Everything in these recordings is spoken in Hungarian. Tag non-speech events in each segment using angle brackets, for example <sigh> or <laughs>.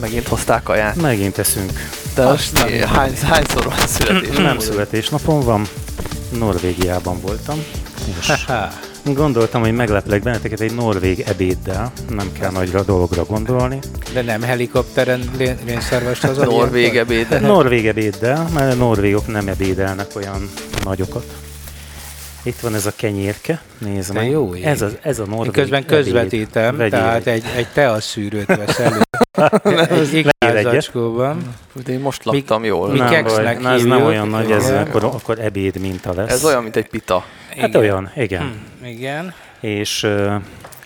Megint hozták kaját. Megint eszünk. De most hány, hányszor van születés? Nem születésnapom van. Norvégiában voltam. És gondoltam, hogy megleplek benneteket egy norvég ebéddel. Nem kell nagyra dologra gondolni. De nem helikopteren rénszervest az Norvég ebéddel. <laughs> Norvég ebéddel, mert a norvégok nem ebédelnek olyan nagyokat. Itt van ez a kenyérke, nézd meg. jó ég. ez a, ez a norvég Én közben közvetítem, Vegyél tehát egy, egy teaszűrőt vesz elő. egy iklázacskóban. De én most laktam jól. mi nem baj, na, ez nem olyan nagy, ez Igen. akkor, akkor ebéd minta lesz. Ez olyan, mint egy pita. Hát olyan, igen. Hm, igen. És uh,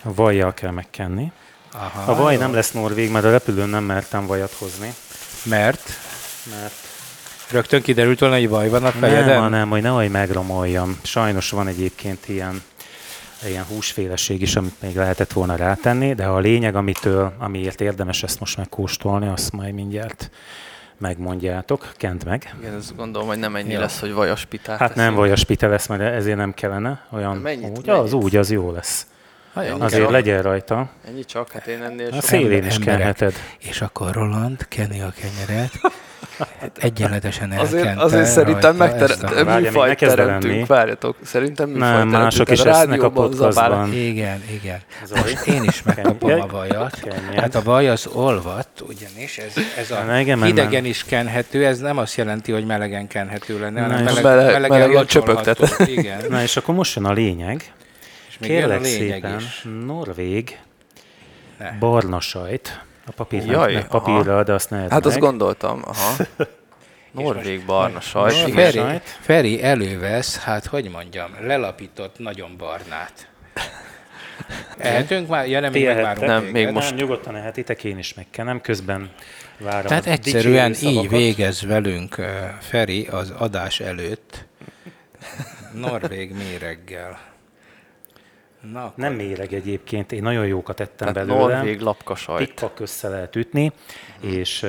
vajjal kell megkenni. Aha, A vaj jó. nem lesz norvég, mert a repülőn nem mertem vajat hozni. Mert Mert rögtön kiderült volna, hogy vaj van a fejeden. nem, hanem, hogy nehogy megromoljam. Sajnos van egyébként ilyen, ilyen húsféleség is, amit még lehetett volna rátenni, de a lényeg, amitől, amiért érdemes ezt most megkóstolni, azt majd mindjárt megmondjátok. Kent meg. Igen, ezt gondolom, hogy nem ennyi Ja. lesz, hogy vajas pitát Hát nem vajas pite lesz, mert ezért nem kellene. Olyan Mennyit, úgy, mennyit? az úgy, az jó lesz. Hát ennyi Azért csak. legyen rajta. Ennyi csak, hát én ennél A szélén is kenheted. És akkor Roland keni a kenyeret, egyenletesen elkente Azért, azért szerintem megter- műfajt teremtünk. Várjatok, szerintem műfajt Nem, teremtünk. mások is a esznek a podcastban. Igen, igen. Zoli. Most én is megkapom a vajat. Hát a vaj az olvadt, ugyanis ez, ez a Na, igen, hidegen nem. is kenhető, ez nem azt jelenti, hogy melegen kenhető lenne, hanem meleg, meleg- melegen melegen locsolható. csöpögtet. Igen. Na és akkor most jön a lényeg. És jön a Kérlek lényeg szépen, is. norvég Ne. barna sajt. A papír, Jaj, meg papírra, de azt ne Hát azt meg. gondoltam, aha. <laughs> Norvég barna sajt. Igen. Feri, sajt. Feri elővesz, hát hogy mondjam, lelapított nagyon barnát. Ehetünk már? Ja nem, még megvárunk Nem, téged. még most- Nem, nyugodtan ehetitek, én is megkenem, közben várom Tehát egyszerűen így végez velünk Feri az adás előtt norvég méreggel. Na, akkor Nem méreg egyébként, én nagyon jókat ettem Tehát belőle. norvég lapka sajt. Pikpak össze lehet ütni, és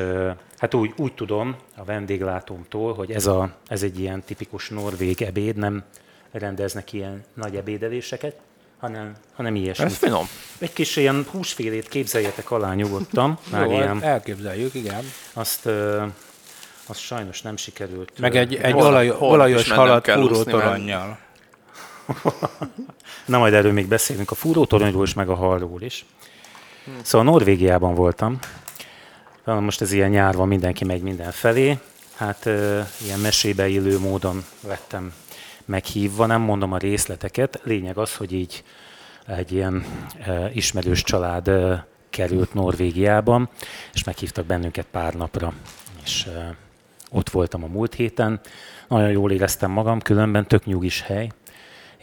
hát úgy, úgy tudom a vendéglátómtól, hogy ez, a, ez egy ilyen tipikus norvég ebéd, nem rendeznek ilyen nagy ebédeléseket, hanem, hanem ilyesmi. Ez finom. Egy kis ilyen húsfélét képzeljetek alá nyugodtan, már <laughs> jó, ilyen, elképzeljük, igen. azt, ö, azt sajnos nem sikerült. Meg egy, egy olaj, olajos halat fúrótoronnyal. <laughs> Na majd erről még beszélünk a fúrótoronyról is, meg a halról is. Szóval Norvégiában voltam. Most ez ilyen nyár van, mindenki megy mindenfelé. Hát ilyen mesébe illő módon lettem meghívva, nem mondom a részleteket. Lényeg az, hogy így egy ilyen ismerős család került Norvégiában, és meghívtak bennünket pár napra. És ott voltam a múlt héten. Nagyon jól éreztem magam, különben tök nyugis hely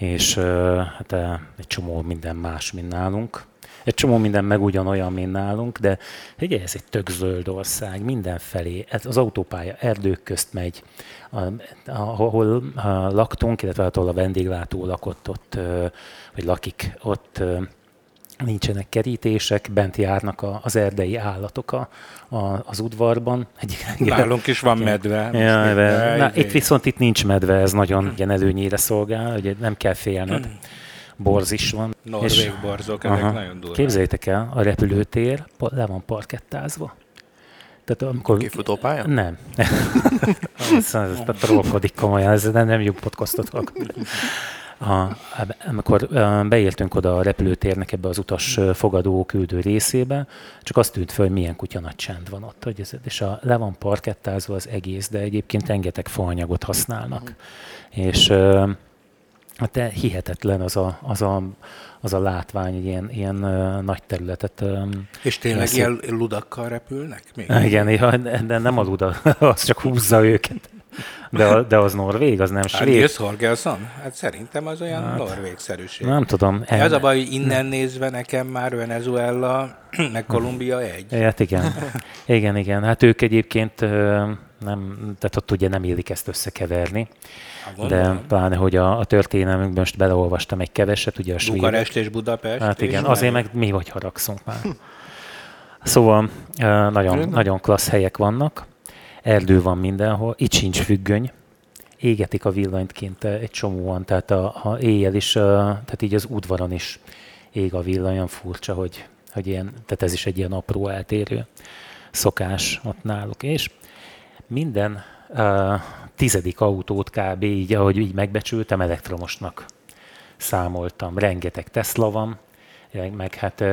és hát egy csomó minden más, mint nálunk. Egy csomó minden meg ugyanolyan, mint nálunk, de ugye ez egy tök zöld ország, mindenfelé. Ez az autópálya erdők közt megy, ahol laktunk, illetve ahol a vendéglátó lakott ott, vagy lakik, ott nincsenek kerítések, bent járnak a, az erdei állatok a, a, az udvarban. Egy, Nálunk is van medve. most Ja, de na, izé- itt viszont itt nincs medve, ez nagyon ilyen előnyére szolgál, hogy nem kell félned. Borz is van. Norvég borzok, ezek Aha. nagyon durvák. Képzeljétek el, a repülőtér le van parkettázva. Tehát amikor... Kifutópálya? Nem. ez, ez, ez trollkodik komolyan, ez nem, nem jó podcastot hallgatunk. A, amikor beértünk oda a repülőtérnek ebbe az utas fogadó küldő részébe, csak azt tűnt föl, hogy milyen kutya nagy csend van ott. Hogy ez, és a, le van parkettázva az egész, de egyébként rengeteg faanyagot használnak. És ö, hát de hihetetlen az a, az a, az a látvány, hogy ilyen, ilyen nagy területet. És tényleg Lesz- ilyen ludakkal repülnek? Még? igen, de nem a Luda, <laughs> az csak húzza őket. De, de az norvég, az nem Hát svéd. Nils Holgersson? Hát szerintem az olyan hát, norvégszerűség. Nem tudom. Az a baj, hogy innen nézve nekem már Venezuela, <clears throat> meg Kolumbia egy. Hát igen. <laughs> Igen, igen. Hát ők egyébként nem, tehát ott ugye nem illik ezt összekeverni. Hát De pláne, hogy a, a történelmünkben most beleolvastam egy keveset, ugye a svéd. Bukarest és Budapest. Hát igen, azért meg mi vagy haragszunk már. Szóval nagyon, nagyon klassz helyek vannak, erdő van mindenhol, itt sincs függöny, égetik a villanyt kint egy csomóan, tehát a, a éjjel is, ö, tehát így az udvaron is ég a villany, olyan furcsa, hogy, hogy ilyen, tehát ez is egy ilyen apró eltérő. szokás ott náluk. És minden uh, tizedik autót kb. így, ahogy így megbecsültem, elektromosnak számoltam. Rengeteg Tesla van, meg hát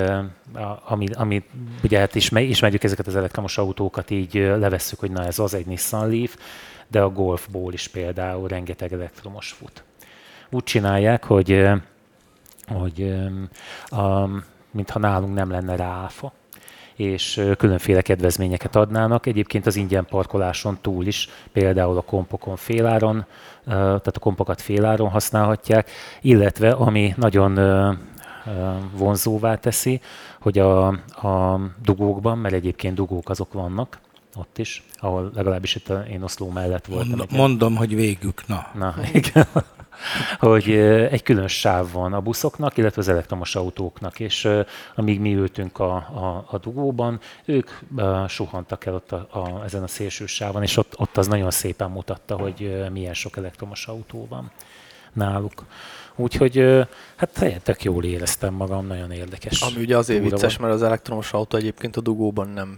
ami, ami ugye hát ismerjük ezeket az elektromos autókat, így levesszük, hogy na ez az egy Nissan Leaf, de a Golfból is például rengeteg elektromos fut. Úgy csinálják, hogy, hogy a, mintha nálunk nem lenne rá és különféle kedvezményeket adnának. Egyébként az ingyen parkoláson túl is, például a kompokon féláron, tehát a kompokat féláron használhatják, illetve ami nagyon vonzóvá teszi, hogy a, a dugókban, mert egyébként dugók azok vannak, ott is, ahol legalábbis itt a, én Oszló mellett voltam. Mondom, mondom hogy végük, na. Na, <laughs> igen. hogy egy külön sáv van a buszoknak, illetve az elektromos autóknak, és amíg mi ültünk a, a, a dugóban, ők suhantak el ott a, a, ezen a szélső sávon, és ott, ott az nagyon szépen mutatta, hogy milyen sok elektromos autó van náluk. Úgyhogy hát tök jól éreztem magam, nagyon érdekes. Ami ugye azért vicces, mert az elektromos autó egyébként a dugóban nem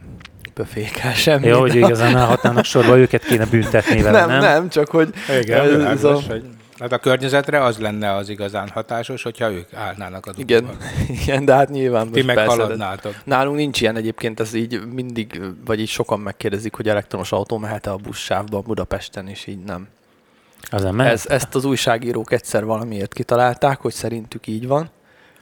pöfékel semmi. Jó, hogy igazán <laughs> állhatnának sorba, őket kéne büntetni vele, nem? Nem, nem, csak hogy... Igen, ez a... hogy Hát a környezetre az lenne az igazán hatásos, hogyha ők állnának a Igen, <laughs> igen de hát nyilván Ti meghaladnátok. Nálunk nincs ilyen egyébként, ez így mindig, vagy így sokan megkérdezik, hogy elektromos autó mehet-e a buszsávba Budapesten, és így nem. Az nem Ez, ezt az újságírók egyszer valamiért kitalálták, hogy szerintük így van.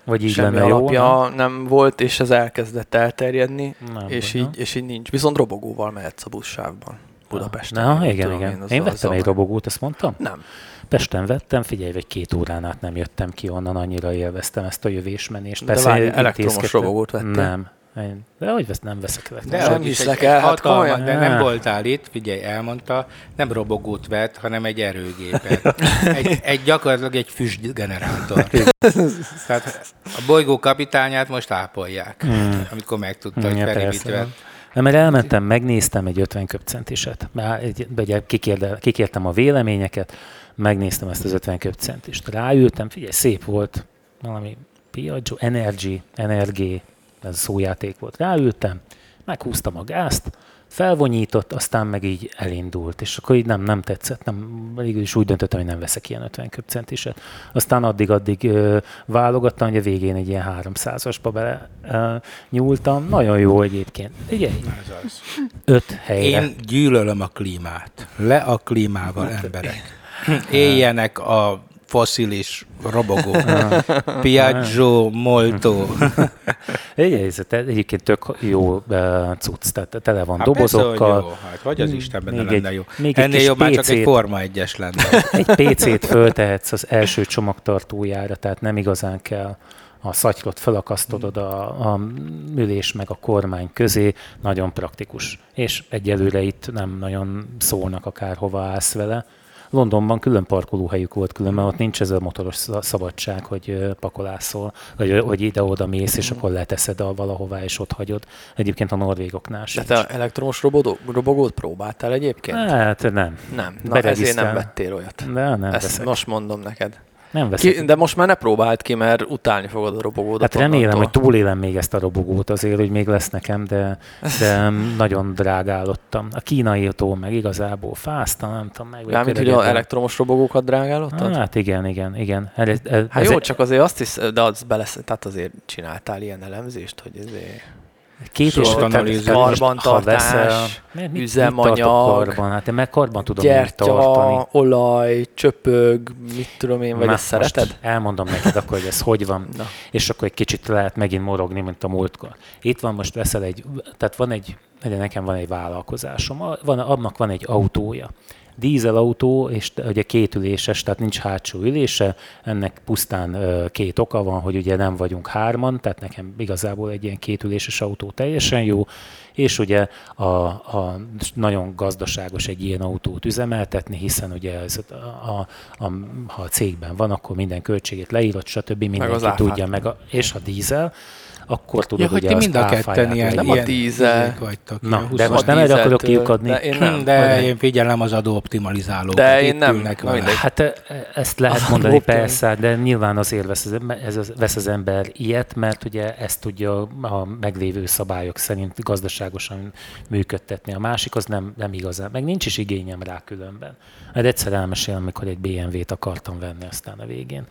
Vagy így Semmi lenne alapja jó, nem? nem volt, és ez elkezdett elterjedni, Nem, és, nem. így, és így nincs. Viszont robogóval mehetsz a buszsávban. Budapesten. Na, Tudom igen, igen. az Én a vettem egy robogót, ezt mondtam? Nem. Pesten vettem, figyelj, vagy két órán át nem jöttem ki onnan, annyira élveztem ezt a jövésmenést. De várj, én elektromos robogót vettél? Nem. Én, de hogy vesz, nem veszek elektromos Nem hogy is hiszlek el, hát komolyan. de nem voltál itt, figyelj, elmondta, nem robogót vett, hanem egy erőgépet. <laughs> Egy, egy gyakorlatilag egy füstgenerátor. <laughs> Tehát a bolygó kapitányát most ápolják, amikor megtudta, hogy Hmm. Ja, Feri mit vett. Nem, mert elmentem, megnéztem egy 50 köpcentiset. Már egy, ugye kikértem a véleményeket, megnéztem ezt az 50 köpcentist. Ráültem, figyelj, szép volt, valami Piaggio, Energy, Energy, ez szójáték volt. Ráültem, meghúztam a gázt, felvonyított, aztán meg így elindult, és akkor így nem, nem tetszett, nem, végül is úgy döntöttem, hogy nem veszek ilyen 50 köpcentiset. Aztán addig-addig ö, válogattam, hogy a végén egy ilyen 300-asba bele ö, nyúltam. Nagyon jó egyébként. Ugye, Ez az. öt helyre. Én gyűlölöm a klímát. Le a klímával, emberek. Éljenek a foszilis robogó. <laughs> Piaggio, Molto. <laughs> Te- egyébként tök jó cucc, tehát tele van persze, hogy dobozokkal. jó. Hát hogy az Istenben Még lenne egy- jó. még egy Ennél jobb már csak egy. Forma 1-es lenne. <laughs> Egy PC-t föltehetsz az első csomagtartójára, tehát nem igazán kell a szatyrot felakasztod a, a ülés meg a kormány közé, nagyon praktikus. És egyelőre itt nem nagyon szólnak akár hova állsz vele. Londonban külön parkolóhelyük volt külön, mert ott nincs ez a motoros sz- szabadság, hogy pakolászol, vagy hogy ide-oda mész, és akkor leteszed a valahová, és ott hagyod. Egyébként a norvégoknál De sincs. te elektromos robodó, robogót próbáltál egyébként? Hát nem. Nem. Na ezért nem vettél olyat. De nem Ezt veszek. most mondom neked. Nem veszek. Ki, de most már ne próbáld ki, mert utálni fogod a robogódat. Hát remélem, onnantól. hogy túlélem még ezt a robogót azért, hogy még lesz nekem, de, de nagyon drágálottam. A kínaiatól meg igazából fáztam, nem tudom meg. Mármint, hogy az elektromos robogókat drágálodtad? Hát igen, igen, igen. Ez, ez, Hát ez jó, csak azért azt is, de az belesz, tehát azért csináltál ilyen elemzést, hogy ezért két és Karbantartás, mit- üzemanyag, karban? Hát én meg karban tudom gyertya, tartani. olaj, csöpög, mit tudom én, vagy Na, ezt szereted? elmondom neked akkor, hogy ez hogy van, <laughs> Na. és akkor egy kicsit lehet megint morogni, mint a múltkor. Itt van most veszel egy, tehát van egy, nekem van egy vállalkozásom, van, annak van egy autója. Dízelautó, és ugye kétüléses, tehát nincs hátsó ülése, ennek pusztán két oka van, hogy ugye nem vagyunk hárman, tehát nekem igazából egy ilyen kétüléses autó teljesen jó, és ugye a, a nagyon gazdaságos egy ilyen autót üzemeltetni, hiszen ugye ez a, a, a, ha a cégben van, akkor minden költségét leírod, stb. mindenki áfát. tudja meg, a, és a dízel, akkor tudod, Ja, hogy ugye ti mind a ketten ilyen, Nem a ilyen dízel. izék vagytok. Na, ilyen de 20 most nem erre akarok kiukadni. De én nem. De én figyelem az adóoptimalizálókat. De én nem. Hát e- ezt lehet mondani persze, de nyilván azért vesz az, ez az, vesz az ember ilyet, mert ugye ezt tudja a meglévő szabályok szerint gazdaságosan működtetni. A másik az nem, nem igazán, meg nincs is igényem rá különben. Hát egyszer elmesélem, amikor egy BMW-t akartam venni aztán a végén.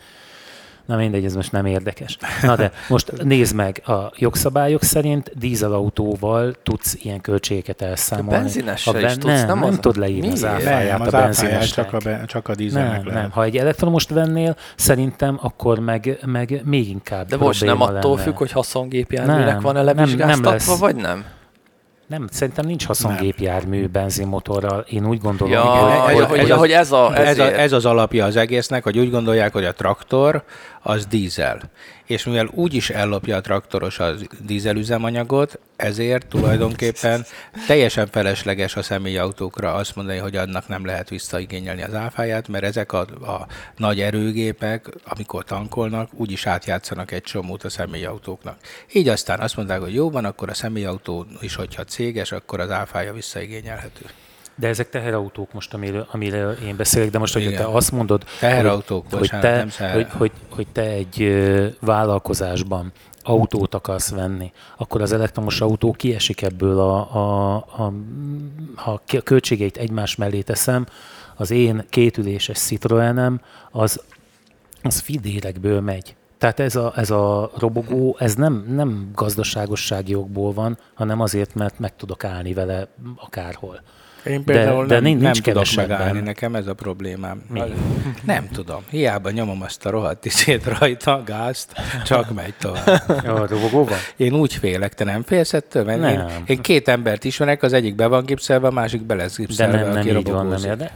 Na mindegy, ez most nem érdekes. Na de most nézd meg, a jogszabályok szerint dízelautóval tudsz ilyen költségeket elszámolni. benzinessel Ha is ben- tudsz, nem, nem nem az- tudod leírni az Miért? áfáját Nem, a az áfáját benzinesnek. csak a, be- csak a dízelnek Nem, lehet. nem. Ha egy elektromost vennél, szerintem akkor meg, meg még inkább De most nem attól lenne. függ, hogy haszongépjárműnek Nem, van-e nem- nem levizsgáztatva, lesz. vagy nem? Nem, szerintem nincs haszongépjármű benzinmotorral. Én úgy gondolom, Ja, hogy, hogy, ez- hogy, ez ja, az- hogy ez a... Ez, a, ez az alapja az egésznek, hogy úgy gondolják, hogy a traktor az dízel. És mivel úgy is ellopja a traktoros a dízelüzemanyagot, ezért tulajdonképpen teljesen felesleges a személyautókra azt mondani, hogy annak nem lehet visszaigényelni az áfáját, mert ezek a, a nagy erőgépek, amikor tankolnak, úgyis átjátszanak egy csomót a személyautóknak. Így aztán azt mondták, hogy jó van, akkor a személyautó is, hogyha céges, akkor az áfája visszaigényelhető. De ezek teherautók most, amiről, amiről én beszélek, de most, hogy te azt mondod, Teherautók, hogy, hogy, te, nem hogy, hogy, hogy te egy vállalkozásban autót akarsz venni, akkor az elektromos autó kiesik ebből a, a, a ha a költségeit egymás mellé teszem, az én kétüléses Citroenem, az, az fidérekből megy. Tehát ez a, ez a robogó, ez nem, nem gazdaságossági okból van, hanem azért, mert meg tudok állni vele akárhol. Én De- például de nem, nincs nem tudok megállni, nekem ez a problémám. Mi? Nem tudom. Hiába nyomom azt a rohadt izét rajta, a gázt, csak megy tovább. <laughs> A robogóval? Én úgy félek, te nem félsz ettől? Mert én, Nem. én, két embert ismerek, az egyik be van gipszelve, a másik be lesz De gipszelve, nem, nem aki így van, nem érde.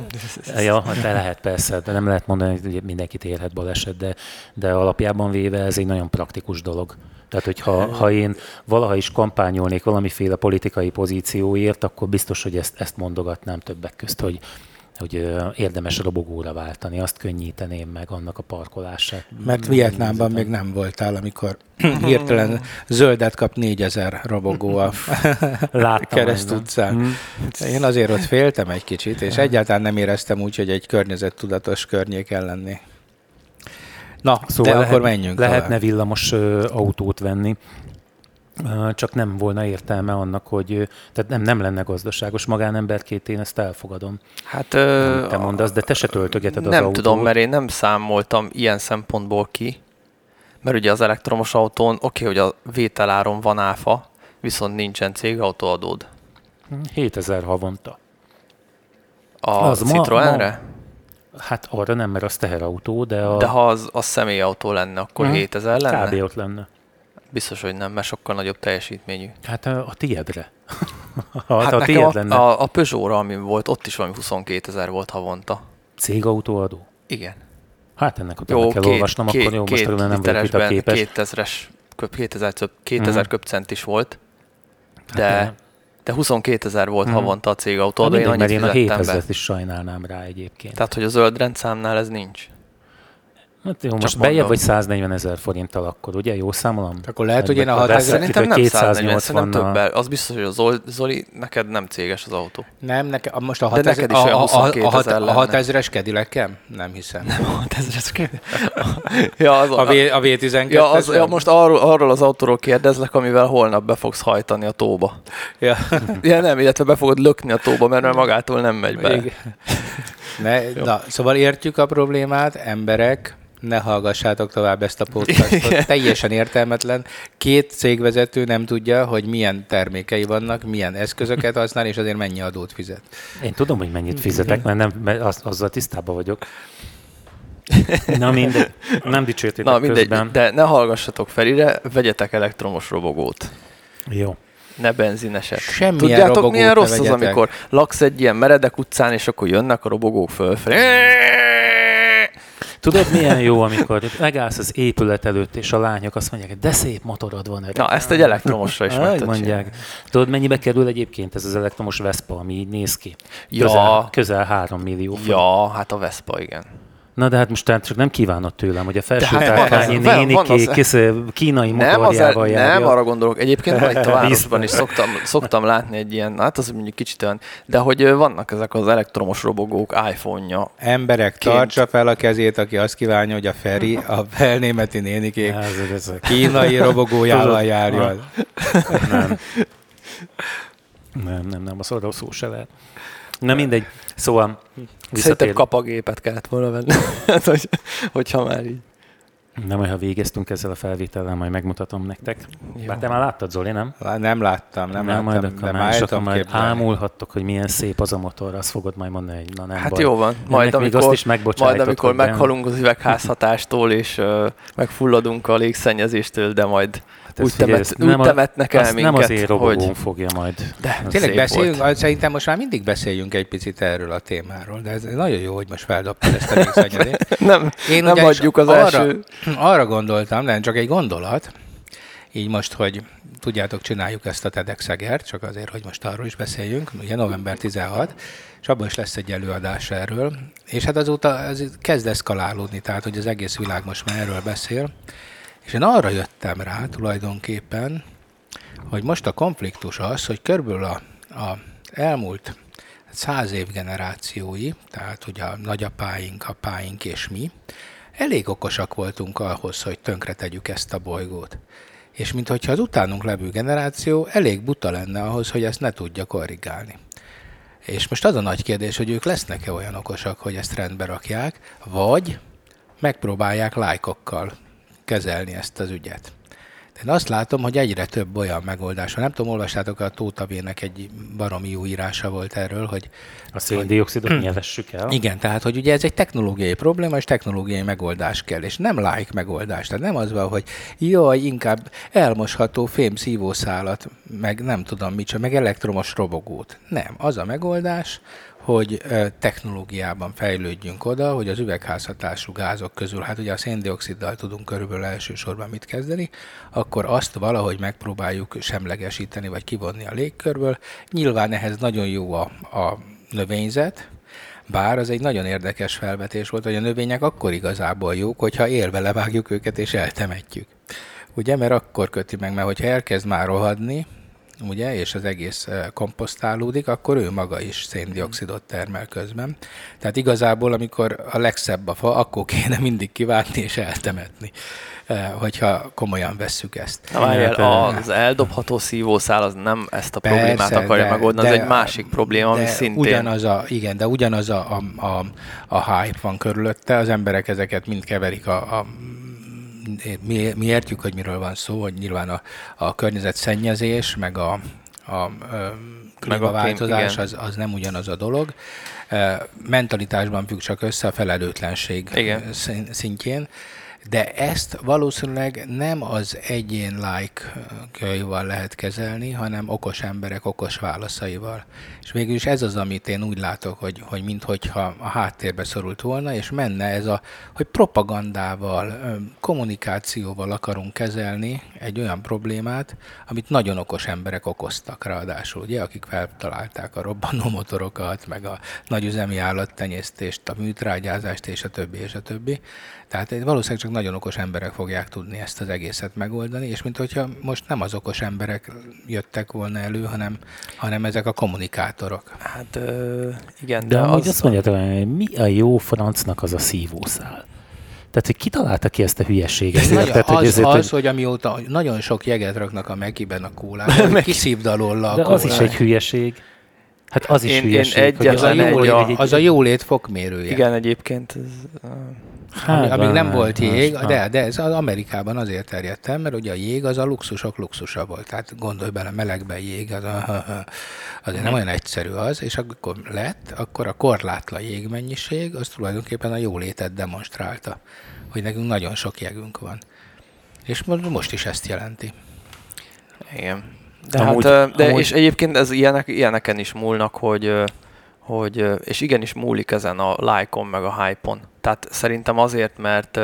Ja, hát de lehet persze, de nem lehet mondani, hogy mindenkit érhet baleset, de, de alapjában véve ez egy nagyon praktikus dolog. Tehát, hogyha ha én valaha is kampányolnék valamiféle politikai pozícióért, akkor biztos, hogy ezt, ezt mondogatnám többek közt, hogy, hogy érdemes robogóra váltani, azt könnyíteném meg annak a parkolását. Mert Vietnámban még nem voltál, amikor <laughs> hirtelen zöldet kap 4000 robogó a <laughs> Láttam <laughs> kereszt utcán. Én azért ott féltem egy kicsit, és egyáltalán nem éreztem úgy, hogy egy környezettudatos környék kell lenni. Na, szóval de lehet, akkor menjünk Lehetne tovább. villamos ö, autót venni, Ö, csak nem volna értelme annak, hogy ö, tehát nem, nem lenne gazdaságos magánemberként, én ezt elfogadom. Hát, ö, Te mondasz, de te se töltögeted az nem autót. tudom, mert én nem számoltam ilyen szempontból ki, mert ugye az elektromos autón oké, hogy a vételáron van áfa, viszont nincsen cégautóadód. 7000 havonta. A Az ma- Citroenre? Hát arra nem, mert az teherautó, de a De ha az, az személyautó lenne, akkor Mhm. 7000 lenne? kb. ott lenne. Biztos, hogy nem, mert sokkal nagyobb teljesítményű. Hát a, a tiédre. <laughs> ha Hát a nekem tiéd a, lenne. a, a Peugeot-ra, ami volt, ott is valami 22 ezer volt havonta. Cégautóadó. Igen. Hát ennek utána kell olvasnom, akkor jó, most erről nem vagyok itt a képes. 2000-es köp, 2000, köp, 2000 Mhm. köpcent is volt, de, Hát, de 22 ezer volt Mhm. havonta a cégautó, de én annyit mert én a fizettem be. 7000-et is sajnálnám rá egyébként. Tehát, hogy a zöld rendszámnál ez nincs. Hát jó, Csak most bejebb vagy 140 ezer forinttal akkor, ugye? Jó számolom? Akkor lehet, hogy én a Meg- 6000 veszettük Szerintem a nem 140, szerintem 280-nal. többel. Az biztos, hogy a Zoli, Zoli, neked nem céges az autó. Nem, neke, a- most a 6000 neked is a, a, a, 22 a, hat- a lenne. 6000-es Cadillac-em? Nem hiszem. ja, az, A, v, a V12 ja, az, ja, most arról, arról az autóról kérdezlek, amivel holnap be fogsz hajtani a tóba. Ja. <laughs> Ja, nem, illetve be fogod lökni a tóba, mert már magától nem megy be. Ne, na, szóval értjük a problémát, emberek, ne hallgassátok tovább ezt a podcastot. Teljesen értelmetlen. Két cégvezető nem tudja, hogy milyen termékei vannak, milyen eszközöket használ, és azért mennyi adót fizet. Én tudom, hogy mennyit fizetek, mert, nem, mert az, azzal tisztában vagyok. Na mindegy, nem dicsértétek Na mindegy, közben. de ne hallgassatok Ferire, vegyetek elektromos robogót. Jó. Ne benzineset. Semmilyen Tudjátok, milyen rossz az, amikor laksz egy ilyen meredek utcán, és akkor jönnek a robogók fölfelé. Tudod, milyen jó, amikor megállsz az épület előtt, és a lányok azt mondják, de szép motorod van. Na, ezt egy elektromosra is meg mondják. Tudod, mennyibe kerül egyébként ez az elektromos Vespa, ami így néz ki? Ja. Közel, közel 3 millió forint. Ja, hát a Vespa, igen. Na de hát most tehát csak nem kívánod tőlem, hogy a felső hát tárkányi nénikék az- kínai Nem, motorjával nem járja. arra gondolok. Egyébként van itt a városban is szoktam, szoktam látni egy ilyen, hát az mondjuk kicsit olyan, de hogy vannak ezek az elektromos robogók iPhone-ja. Emberek, Ként. tartsa fel a kezét, aki azt kívánja, hogy a Feri, a felnémeti nénikék Ez, ez, ez. kínai <laughs> robogójával járjon. <laughs> Nem. Nem, nem, nem, az arról szó se lehet. Na mindegy. Szóval Szerintem visszatér, kapagépet kellett volna venni, <laughs> hát, hogy, hogyha már így. nem, ha végeztünk ezzel a felvétellel, majd megmutatom nektek. Jó. Bár te már láttad, Zoli, nem? Nem láttam, nem, nem láttam, majd de akkor már már, és akkor majd ámulhattok, hogy milyen szép az a motor, azt fogod majd mondani, hogy na nem Hát baj. jó van, majd Ennek még amikor, azt is majd amikor nem. meghalunk az üvegházhatástól, és uh, megfulladunk a légszennyezéstől, de majd Hát úgy, temet, úgy nem a- temetnek el minket, nem az én robogón hogy... fogja majd. De, Tényleg beszéljünk, volt. szerintem most már mindig beszéljünk egy picit erről a témáról, de ez nagyon jó, hogy most feldobtad ezt a légszennyezést. <laughs> Nem, Én nem adjuk az arra, első... <clears throat> Arra gondoltam, nem csak egy gondolat, így most, hogy tudjátok, csináljuk ezt a TEDx Egert, csak azért, hogy most arról is beszéljünk, ugye november 16, és abban is lesz egy előadás erről, és hát azóta ez kezd eszkalálódni, tehát hogy az egész világ most már erről beszél, és én arra jöttem rá tulajdonképpen, hogy most a konfliktus az, hogy körülbelül a, a elmúlt száz év generációi, tehát ugye a nagyapáink, apáink és mi, elég okosak voltunk ahhoz, hogy tönkre tegyük ezt a bolygót. És mintha az utánunk levő generáció elég buta lenne ahhoz, hogy ezt ne tudja korrigálni. És most az a nagy kérdés, hogy ők lesznek-e olyan okosak, hogy ezt rendbe rakják, vagy megpróbálják lájkokkal kezelni ezt az ügyet. Én azt látom, hogy egyre több olyan megoldás van. Nem tudom, olvastátok a Tóta V-nek egy baromi jó írása volt erről, hogy A széndiokszidot nyelessük el. igen, tehát, hogy ugye ez egy technológiai probléma, és technológiai megoldás kell, és nem like megoldás. Tehát nem az van, hogy jaj, inkább elmosható fém szívószálat, meg nem tudom mit, meg elektromos robogót. Nem, az a megoldás, hogy technológiában fejlődjünk oda, hogy az üvegházhatású gázok közül, hát ugye a széndioksziddal tudunk körülbelül elsősorban mit kezdeni, akkor azt valahogy megpróbáljuk semlegesíteni, vagy kivonni a légkörből. Nyilván ehhez nagyon jó a, a növényzet, bár az egy nagyon érdekes felvetés volt, hogy a növények akkor igazából jók, hogyha élve levágjuk őket és eltemetjük. Ugye, mert akkor köti meg, mert hogyha elkezd már rohadni, ugye, és az egész komposztálódik, akkor ő maga is széndiokszidot termel közben. Tehát igazából, amikor a legszebb a fa, akkor kéne mindig kivágni és eltemetni, hogyha komolyan vesszük ezt. Na, várjál, az eldobható szívószál az nem ezt a Persze, problémát akarja de- megoldani, de- az egy másik probléma, ami szintén... Ugyanaz a, igen, de ugyanaz a, a, a, a hype van körülötte, az emberek ezeket mind keverik a, a mi, mi értjük, hogy miről van szó, hogy nyilván a, a környezetszennyezés, meg a, a, ö, klímaváltozás az, az nem ugyanaz a dolog. Mentalitásban függ csak össze a felelőtlenség Igen. szintjén, de ezt valószínűleg nem az egyén könyvvel lehet kezelni, hanem okos emberek okos válaszaival. És végül is ez az, amit én úgy látok, hogy, hogy minthogyha a háttérbe szorult volna, és menne ez a, hogy propagandával, kommunikációval akarunk kezelni egy olyan problémát, amit nagyon okos emberek okoztak ráadásul, ugye, akik feltalálták a robbanó motorokat, meg a nagyüzemi állattenyésztést, a műtrágyázást, és a többi, és a többi. Tehát valószínűleg csak nagyon okos emberek fogják tudni ezt az egészet megoldani, és mint hogyha most nem az okos emberek jöttek volna elő, hanem, hanem ezek a kommunikátorok. Hát ö, igen, De de, amúgy az, azt mondjátok, hogy mi a jó francnak az a szívószál? Tehát, hogy kitalálta ki ezt a hülyeséget? Nagyon, hogy az, ezért, az, hogy- hogy amióta nagyon sok jeget raknak a megiben a kólában, <laughs> hogy kiszívd alól a De az is kólát. egy hülyeség. Hát az is Én- én hülyeség. hogy az a, egyetlen jólét, egy- az a jólét fokmérője. igen, egyébként ez, Ami, amíg nem volt jég, de, de ez az Amerikában azért terjedt el, mert ugye a jég az a luxusok luxusa volt. Tehát gondolj bele, melegben jég, az a, <laughs> azért nem olyan egyszerű az, és akkor lett, akkor a korlátlan jégmennyiség, az tulajdonképpen a jólétet demonstrálta, hogy nekünk nagyon sok jegünk van. És mo- most is ezt jelenti. Igen. De, Amúgy- hát, de amúgy- és egyébként ez ilyenek, ilyeneken is múlnak, hogy, hogy és igenis múlik ezen a like-on meg a hype-on. Tehát szerintem azért, mert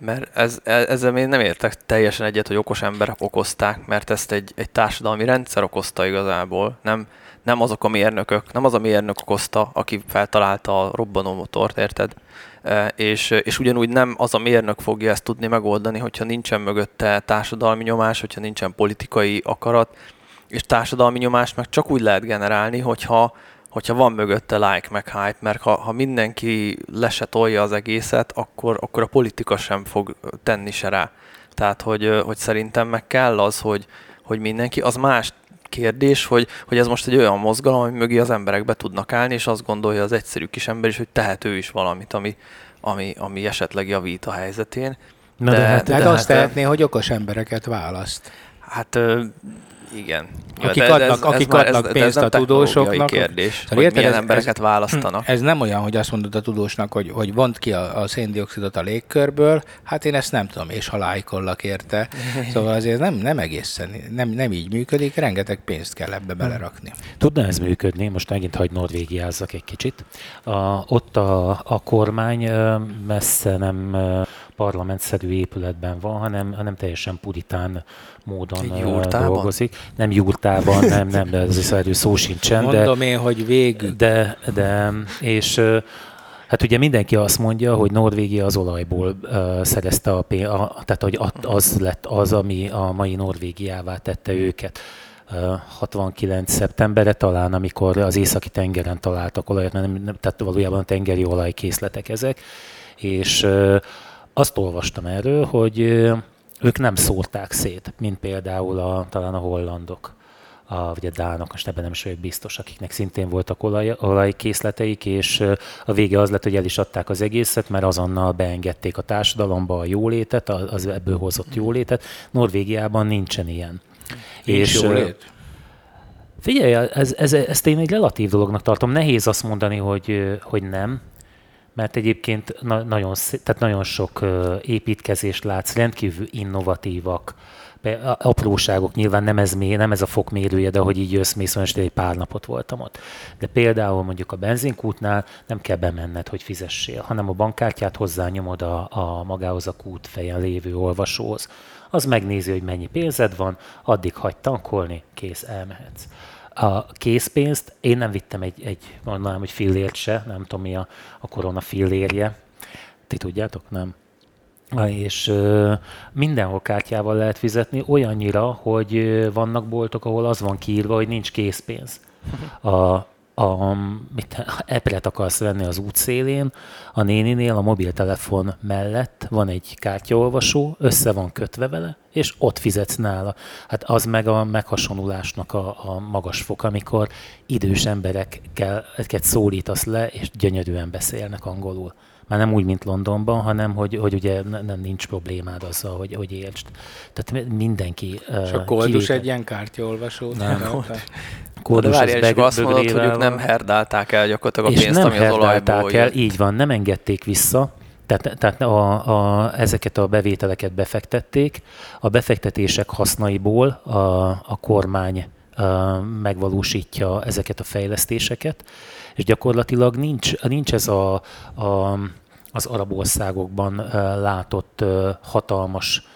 mert ez, e- ezzel még nem értek teljesen egyet, hogy okos emberek okozták, mert ezt egy, egy társadalmi rendszer okozta igazából. Nem, nem azok a mérnökök, nem az a mérnök okozta, aki feltalálta a robbanó motort, érted? És, és ugyanúgy nem az a mérnök fogja ezt tudni megoldani, hogyha nincsen mögötte társadalmi nyomás, hogyha nincsen politikai akarat, és társadalmi nyomást meg csak úgy lehet generálni, hogyha, hogyha van mögötte like meg hype, mert ha, ha mindenki lesetolja az egészet, akkor, akkor a politika sem fog tenni se rá. Tehát, hogy, hogy szerintem meg kell az, hogy, hogy mindenki, az más kérdés, hogy, hogy ez most egy olyan mozgalom, ami mögé az emberek be tudnak állni, és azt gondolja az egyszerű kis ember is, hogy tehet ő is valamit, ami, ami, ami esetleg javít a helyzetén. Na de, de, hát, de, de azt hát, tehetné, hogy okos embereket választ. Hát igen. Akik adnak, ez, akik ez adnak ez, pénzt ez a tudósoknak. kérdés, hogy érted, milyen ez, embereket ez, választanak. Ez nem olyan, hogy azt mondod a tudósnak, hogy, hogy vont ki a, a széndiokszidot a légkörből, hát én ezt nem tudom, és ha lájkollak érte. Szóval azért nem, nem egészen, nem, nem így működik, rengeteg pénzt kell ebbe belerakni. Tudna ez működni, most megint hagy Norvégiázzak egy kicsit. A, ott a, a kormány messze nem parlamentszerű épületben van, hanem, hanem teljesen puritán módon Jurtában? dolgozik. Nem jurtában, nem, nem, de ez is szó sincsen. Mondom de, én, hogy végig. De, de, és Hát ugye mindenki azt mondja, hogy Norvégia az olajból uh, szerezte a pénzt, tehát hogy az lett az, ami a mai Norvégiává tette őket. Uh, 69. szeptemberre talán, amikor az északi tengeren találtak olajat, nem, nem, tehát valójában a tengeri olajkészletek ezek, és azt olvastam erről, hogy ők nem szórták szét, mint például a, talán a hollandok, a, vagy a dánok, most ebben nem is vagyok biztos, akiknek szintén voltak olaj, olajkészleteik, és a vége az lett, hogy el is adták az egészet, mert azonnal beengedték a társadalomba a jólétet, az ebből hozott jólétet. Norvégiában nincsen ilyen. Nincs és, jólét? Figyelj, ez, ez, ezt én egy relatív dolognak tartom. Nehéz azt mondani, hogy, hogy nem, mert egyébként na- nagyon, tehát nagyon sok építkezést látsz, rendkívül innovatívak, apróságok, nyilván nem ez, mély, nem ez a fokmérője, de hogy így jössz, mész, olyan egy pár napot voltam ott. De például mondjuk a benzinkútnál nem kell bemenned, hogy fizessél, hanem a bankkártyát hozzányomod a, a magához a kút fejen lévő olvasóhoz. Az megnézi, hogy mennyi pénzed van, addig hagy tankolni, kész, elmehetsz. A készpénzt én nem vittem egy, egy mondanám, hogy fillért se, nem tudom mi a, a korona fillérje. Ti tudjátok, nem? És mindenhol kártyával lehet fizetni, olyannyira, hogy vannak boltok, ahol az van kiírva, hogy nincs készpénz. A, a, mit, epret akarsz venni az útszélén, a néninél a mobiltelefon mellett van egy kártyaolvasó, össze van kötve vele, és ott fizetsz nála. Hát az meg a meghasonulásnak a, a magas fok, amikor idős emberekkel szólítasz le, és gyönyörűen beszélnek angolul. Már nem úgy, mint Londonban, hanem hogy, hogy ugye nem nincs problémád azzal, hogy, hogy értsd. Tehát mindenki... És a koldus egy ilyen kártyaolvasó? Nem. De várjál, és azt mondod, hogy ők nem herdálták el gyakorlatilag a és pénzt, nem ami az olajból el, így van, nem engedték vissza, tehát, tehát a, a, ezeket a bevételeket befektették, a befektetések hasznaiból a, a kormány megvalósítja ezeket a fejlesztéseket, és gyakorlatilag nincs, nincs ez a, a, az arab országokban látott hatalmas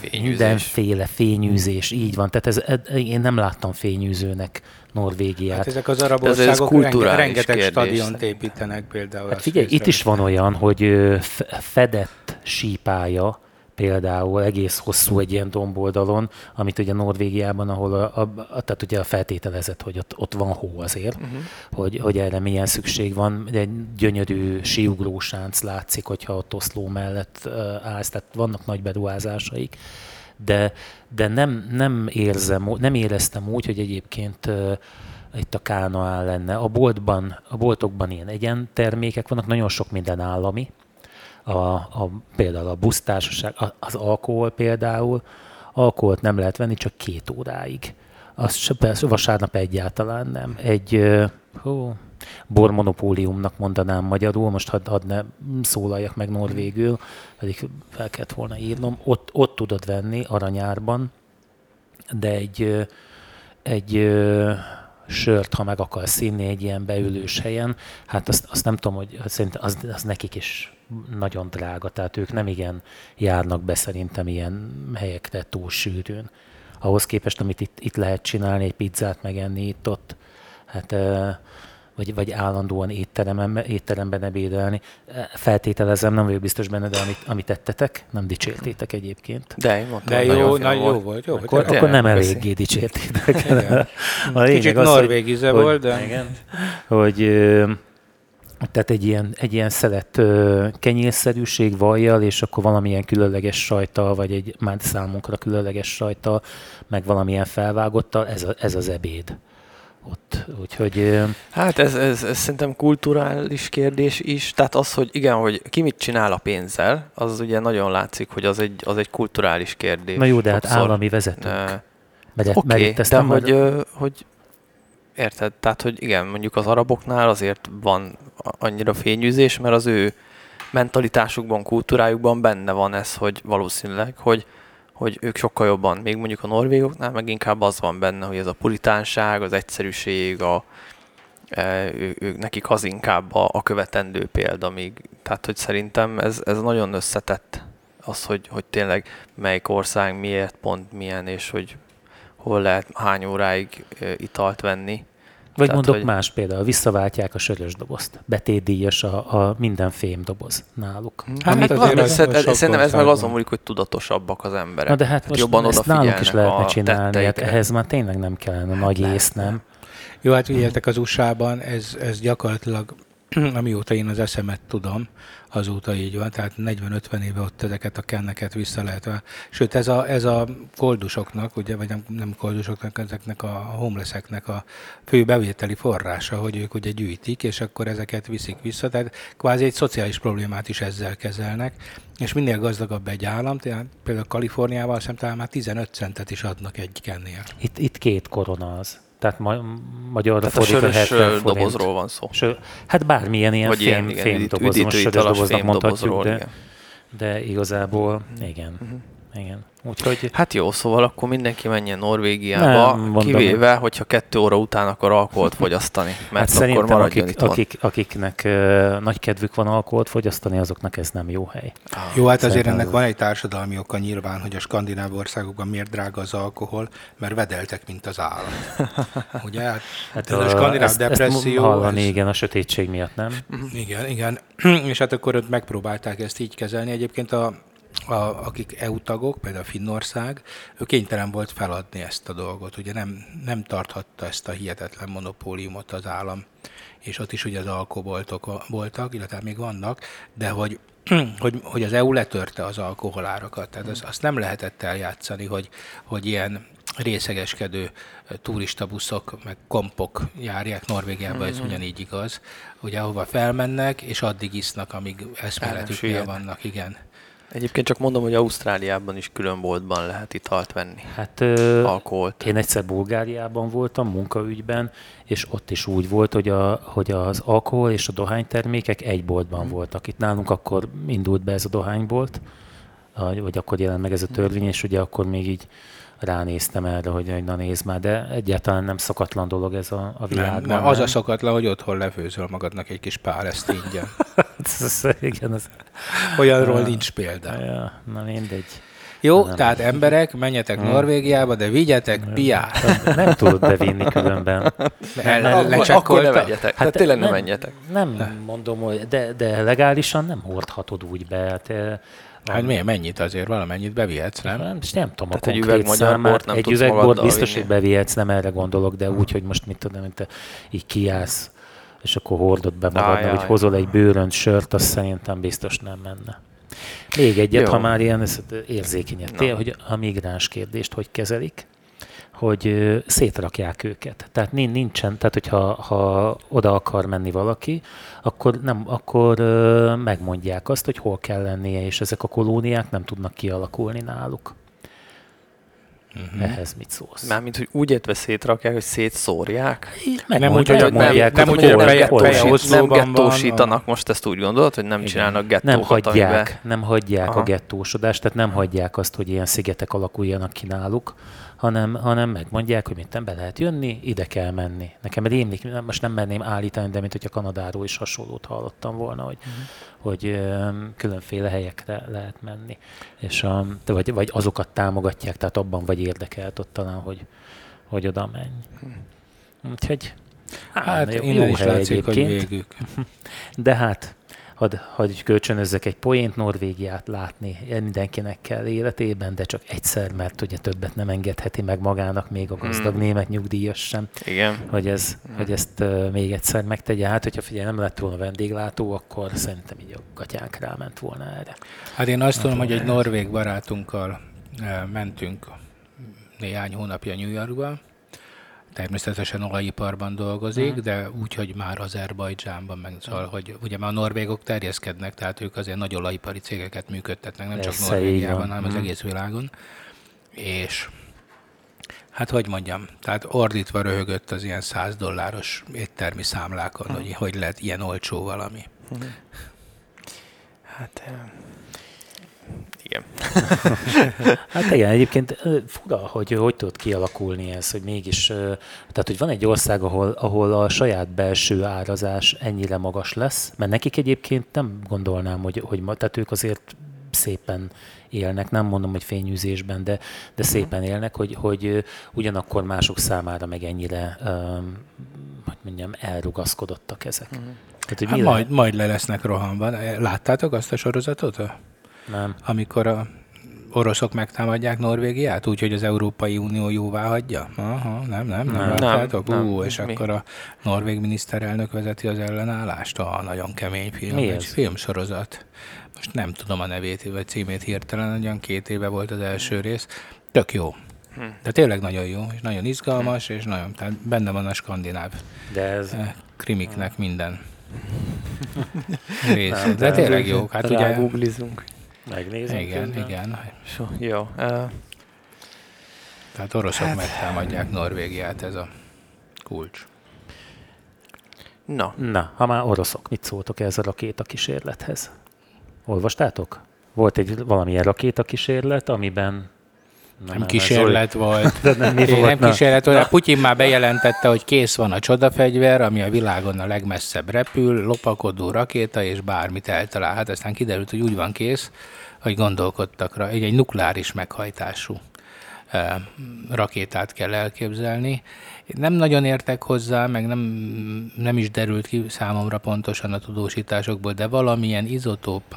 Fényűzés. mindenféle fényűzés, így van. Tehát ez, én nem láttam fényűzőnek Norvégiát. Hát ezek az arab országok ez, ez rengeteg kérdés. stadiont építenek például. Hát figyelj, itt is van olyan, hogy fedett sípája, például egész hosszú egy ilyen domboldalon, amit ugye Norvégiában, ahol a, a, a, tehát ugye a feltételezett, hogy ott, ott van hó azért, uh-huh. hogy, hogy erre milyen szükség van. Egy gyönyörű síugrósánc látszik, hogyha ott Oszló mellett állsz, tehát vannak nagy beruházásaik, de, de nem, nem, érzem, nem éreztem úgy, hogy egyébként itt a Kánaán lenne. A boltban, a boltokban ilyen egyen termékek vannak, nagyon sok minden állami, a, a, például a busztársaság, az alkohol például, alkoholt nem lehet venni csak két óráig. Se, persze, vasárnap egyáltalán nem. Egy hó, bormonopóliumnak mondanám magyarul, most hadd had ne szólaljak meg norvégül, pedig fel kellett volna írnom. Ott, ott tudod venni aranyárban, de egy, egy sört, ha meg akarsz inni egy ilyen beülős helyen, hát azt, azt nem tudom, hogy szerintem az, az nekik is nagyon drága, tehát ők nem igen járnak be szerintem ilyen helyekre túl sűrűn. Ahhoz képest, amit itt, itt lehet csinálni, egy pizzát megenni itt-ott, hát vagy, vagy állandóan étteremben, étteremben ebédelni. Feltételezem, nem vagyok biztos benne, de amit, amit tettetek, nem dicsértétek egyébként. De én mondtam, De jó, nagyon jó volt. Jó, akkor, volt. akkor nem eléggé dicsértétek. <laughs> A Kicsit az, norvég íze hogy, volt, de... Igen, hogy tehát egy ilyen, egy ilyen szelet kenyérszerűség vajjal, és akkor valamilyen különleges sajta, vagy egy már számunkra különleges sajta, meg valamilyen felvágottal, ez, a, ez az ebéd ott. Úgyhogy... Hát ez, ez, ez szerintem kulturális kérdés is. Tehát az, hogy igen, hogy ki mit csinál a pénzzel, az ugye nagyon látszik, hogy az egy, az egy kulturális kérdés. Na jó, de hát állami vezetők. Oké, okay, de hogy, hogy érted? Tehát, hogy igen, mondjuk az araboknál azért van annyira fényűzés, mert az ő mentalitásukban, kultúrájukban benne van ez, hogy valószínűleg, hogy hogy ők sokkal jobban, még mondjuk a norvégoknál, meg inkább az van benne, hogy ez a puritánság, az egyszerűség, a, e, ő, ő, nekik az inkább a, a követendő példa még. Tehát, hogy szerintem ez, ez nagyon összetett az, hogy, hogy tényleg melyik ország miért pont milyen, és hogy hol lehet hány óráig italt venni. Vagy Tehát, mondok hogy... más például, visszaváltják a sörös dobozt. Betétdíjas a, a minden fém doboz náluk. Hát, hát azért ez, ez, szerintem ez meg azon múlik, hogy tudatosabbak az emberek. Na de hát most jobban ezt náluk is lehetne csinálni, hát ehhez már tényleg nem kellene nagy ész, nem? Jó, hát figyeljetek, az USA-ban ez, ez gyakorlatilag <clears throat> amióta én az eszemet tudom, azóta így van, tehát 40-50 éve ott ezeket a kenneket vissza lehet. Sőt, ez a, ez a koldusoknak, ugye, vagy nem, nem koldusoknak, ezeknek a homelesseknek a fő bevételi forrása, hogy ők ugye gyűjtik, és akkor ezeket viszik vissza, tehát kvázi egy szociális problémát is ezzel kezelnek, és minél gazdagabb egy állam, tehát például Kaliforniával talán már 15 centet is adnak egy kennél. Itt, itt két korona az. Tehát ma, magyarra Tehát a sörös dobozról van szó. Sör, hát bármilyen ilyen Vagy fém, ilyen, fém doboz, most sörös doboznak mondhatjuk, de, de igazából igen. Uh-huh. Igen. Úgyhogy... Hát jó, szóval akkor mindenki menjen Norvégiába, nem, kivéve, hogyha kettő óra után akar alkoholt fogyasztani, mert hát akkor maradjon akik, akik, akiknek uh, nagy kedvük van alkoholt fogyasztani, azoknak ez nem jó hely. Ah, jó, hát azért ennek van egy társadalmi oka nyilván, hogy a skandináv országokban miért drága az alkohol, mert vedeltek, mint az állat. <laughs> Ugye? Hát, hát ez a, a skandináv ezt, depresszió... Ezt hallani, ez... igen, a sötétség miatt, nem? Igen, igen. <clears throat> És hát akkor ott megpróbálták ezt így kezelni. Egyébként a a, akik EU tagok, például Finnország, ő kénytelen volt feladni ezt a dolgot. Ugye nem, nem tarthatta ezt a hihetetlen monopóliumot az állam, és ott is ugye az alkoholboltok voltak, illetve még vannak, de hogy <clears throat> hogy, hogy az EU letörte az alkoholárakat. Tehát az, azt nem lehetett eljátszani, hogy, hogy ilyen részegeskedő turistabuszok, meg kompok járják Norvégiába, mm-hmm. ez ugyanígy igaz, ugye ahova felmennek, és addig isznak, amíg eszméletüknél vannak, igen. Egyébként csak mondom, hogy Ausztráliában is külön boltban lehet italt venni. Hát Alkoholt. én egyszer Bulgáriában voltam munkaügyben, és ott is úgy volt, hogy, a, hogy az alkohol és a dohánytermékek egy boltban hmm. voltak. Itt nálunk akkor indult be ez a dohánybolt, vagy akkor jelent meg ez a törvény, és ugye akkor még így ránéztem erre, hogy na nézd már, de egyáltalán nem szokatlan dolog ez a, a világban. Nem, nem, az a szokatlan, hogy otthon lefőzöl magadnak egy kis pál, ezt ingyen. <laughs> Igen, az... Olyanról ja, nincs példa. Ja, na mindegy. Jó, nem. tehát emberek, menjetek hmm. Norvégiába, de vigyetek piát. Nem tudod bevinni különben. <laughs> El, el, akkor ne menjetek. Hát tényleg nem, menjetek. Nem mondom, hogy de, de legálisan nem hordhatod úgy be. Hát, Hát miért? Mennyit azért? Valamennyit bevihetsz, nem? Nem, és nem tudom Tehát a konkrét egy üveg számát. Nem egy üvegbort biztos, vinni. hogy bevihetsz, nem erre gondolok, de úgy, hogy most mit tudom, mint te így kiállsz, és akkor hordod be magadnak, hogy hozol egy bőrönt sört, azt szerintem biztos nem menne. Még egyet, Jó. ha már ilyen érzékenyet, hogy a migráns kérdést hogy kezelik hogy szétrakják őket. Tehát nincsen, tehát hogyha ha oda akar menni valaki, akkor, nem, akkor megmondják azt, hogy hol kell lennie, és ezek a kolóniák nem tudnak kialakulni náluk. Uh-huh. Ehhez mit szólsz? Mármint, hogy úgy értve szétrakják, hogy szétszórják? Meg nem úgy, hogy mondják, nem, úgy, hogy nem, gettósítanak, most ezt úgy gondolod, hogy nem Igen. csinálnak gettókat, Nem hagyják, amiben... nem hagyják Aha. a gettósodást, tehát nem hagyják azt, hogy ilyen szigetek alakuljanak ki náluk, hanem, hanem megmondják, hogy minden be lehet jönni, ide kell menni. Nekem rémlik, most nem merném állítani, de mint hogyha Kanadáról is hasonlót hallottam volna, hogy, uh-huh. hogy különféle helyekre lehet menni. És a, vagy, vagy azokat támogatják, tehát abban vagy érdekelt ott talán, hogy, hogy oda menj. Úgyhogy Hát jó- innen jó is látszik, hogy egyébként. végük. De hát, hadd, hadd kölcsönözzek egy poént, Norvégiát látni mindenkinek kell életében, de csak egyszer, mert ugye többet nem engedheti meg magának még a gazdag Hmm. német nyugdíjas sem, Igen. hogy, ez, hogy ezt uh, még egyszer megtegye. Hát, hogyha figyelj, nem lett volna vendéglátó, akkor szerintem így a gatyánk ráment volna erre. Hát én azt tudom, hogy egy norvég barátunkkal mentünk néhány hónapja New Yorkba. Természetesen olajiparban dolgozik, Mhm. de úgy, hogy már Azerbajdzsánban, meg szóval, hogy ugye már a norvégok terjeszkednek, tehát ők azért nagy olajipari cégeket működtetnek, nem csak Persze, így Norvégiában, hanem az Mhm. egész világon. És hát hogy mondjam, tehát ordítva röhögött az ilyen 100 dolláros éttermi számlákon, hogy hogy lehet ilyen olcsó valami. Hát, eh, igen. <laughs> Hát igen, egyébként fura, hogy hogy tudott kialakulni ez, hogy mégis, tehát hogy van egy ország, ahol, ahol a saját belső árazás ennyire magas lesz, mert nekik egyébként nem gondolnám, hogy, hogy tehát ők azért szépen élnek, nem mondom, hogy fényűzésben, de, de szépen élnek, hogy, hogy ugyanakkor mások számára meg ennyire, um, hogy mondjam, elrugaszkodottak ezek. Tehát, hogy Hát majd, majd le lesznek rohanva. Láttátok azt a sorozatot? Nem. Amikor a oroszok megtámadják Norvégiát, úgyhogy az Európai Unió jóvá hagyja? Aha, nem, nem, nem, Nem. láttátok? Nem, nem. Ú, és Mi? akkor a norvég miniszterelnök vezeti az ellenállást? Ah, nagyon kemény film. Mi egy ez? filmsorozat. Most nem tudom a nevét vagy címét hirtelen, olyan két éve volt az első rész. Tök jó. Hm. De tényleg nagyon jó, és nagyon izgalmas, és nagyon, tehát benne van a skandináv De ez, eh, krimiknek minden <laughs> része. Nem, De de tényleg jó. Hát ugye, Rágooglizunk. Megnézem. igen, közben. igen. So, jó. Uh, Tehát oroszok megtámadják Norvégiát, ez a kulcs. na, Na, ha már oroszok, mit szóltok ez a rakétakísérlethez? Olvastátok? Volt egy valamilyen rakétakísérlet, amiben... Na, Nem már kísérlet volt. Zoli- De nem, mi volt? nem Na, kísérlet volt. Putin már bejelentette, hogy kész van a csodafegyver, ami a világon a legmesszebb repül, lopakodó rakéta, és bármit eltalál. Hát aztán kiderült, hogy úgy van kész, hogy gondolkodtak rá. Egy, egy nukleáris meghajtású eh, rakétát kell elképzelni. Nem nagyon értek hozzá, meg nem, nem is derült ki számomra pontosan a tudósításokból, de valamilyen izotóp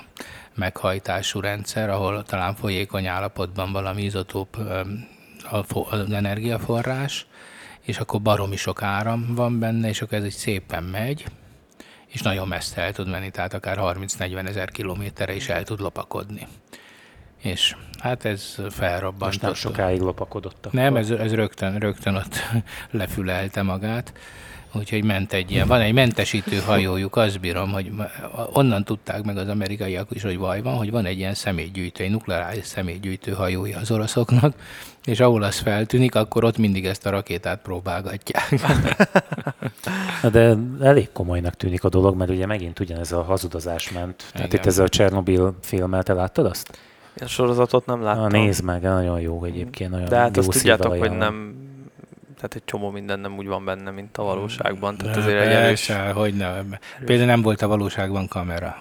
meghajtású rendszer, ahol talán folyékony állapotban valami izotóp az energiaforrás, és akkor baromi sok áram van benne, és akkor ez egy szépen megy, és nagyon messze el tud menni, tehát akár 30-40 ezer kilométerre is el tud lopakodni. És hát ez felrobbantott. Most nem sokáig lopakodott. akkor. Nem, ez, ez rögtön, rögtön ott <laughs> lefülelte magát. Úgyhogy ment egy ilyen, van egy mentesítő hajójuk, azt bírom, hogy onnan tudták meg az amerikaiak is, hogy baj van, hogy van egy ilyen személygyűjtő, egy nukleáris személygyűjtő hajója az oroszoknak, és ahol az feltűnik, akkor ott mindig ezt a rakétát próbálgatják. <laughs> Na, De elég komolynak tűnik a dolog, mert ugye megint ugyanez a hazudozás ment. Tehát Igen. itt ez a Csernobil filmmel, te láttad azt? Én sorozatot nem láttam. Na, nézd meg, nagyon jó egyébként. Nagyon De hát jó azt tudjátok, hogy ajánlom. nem, tehát egy csomó minden nem úgy van benne, mint a valóságban. Tehát azért egy erős... hogy nem. Például nem volt a valóságban kamera.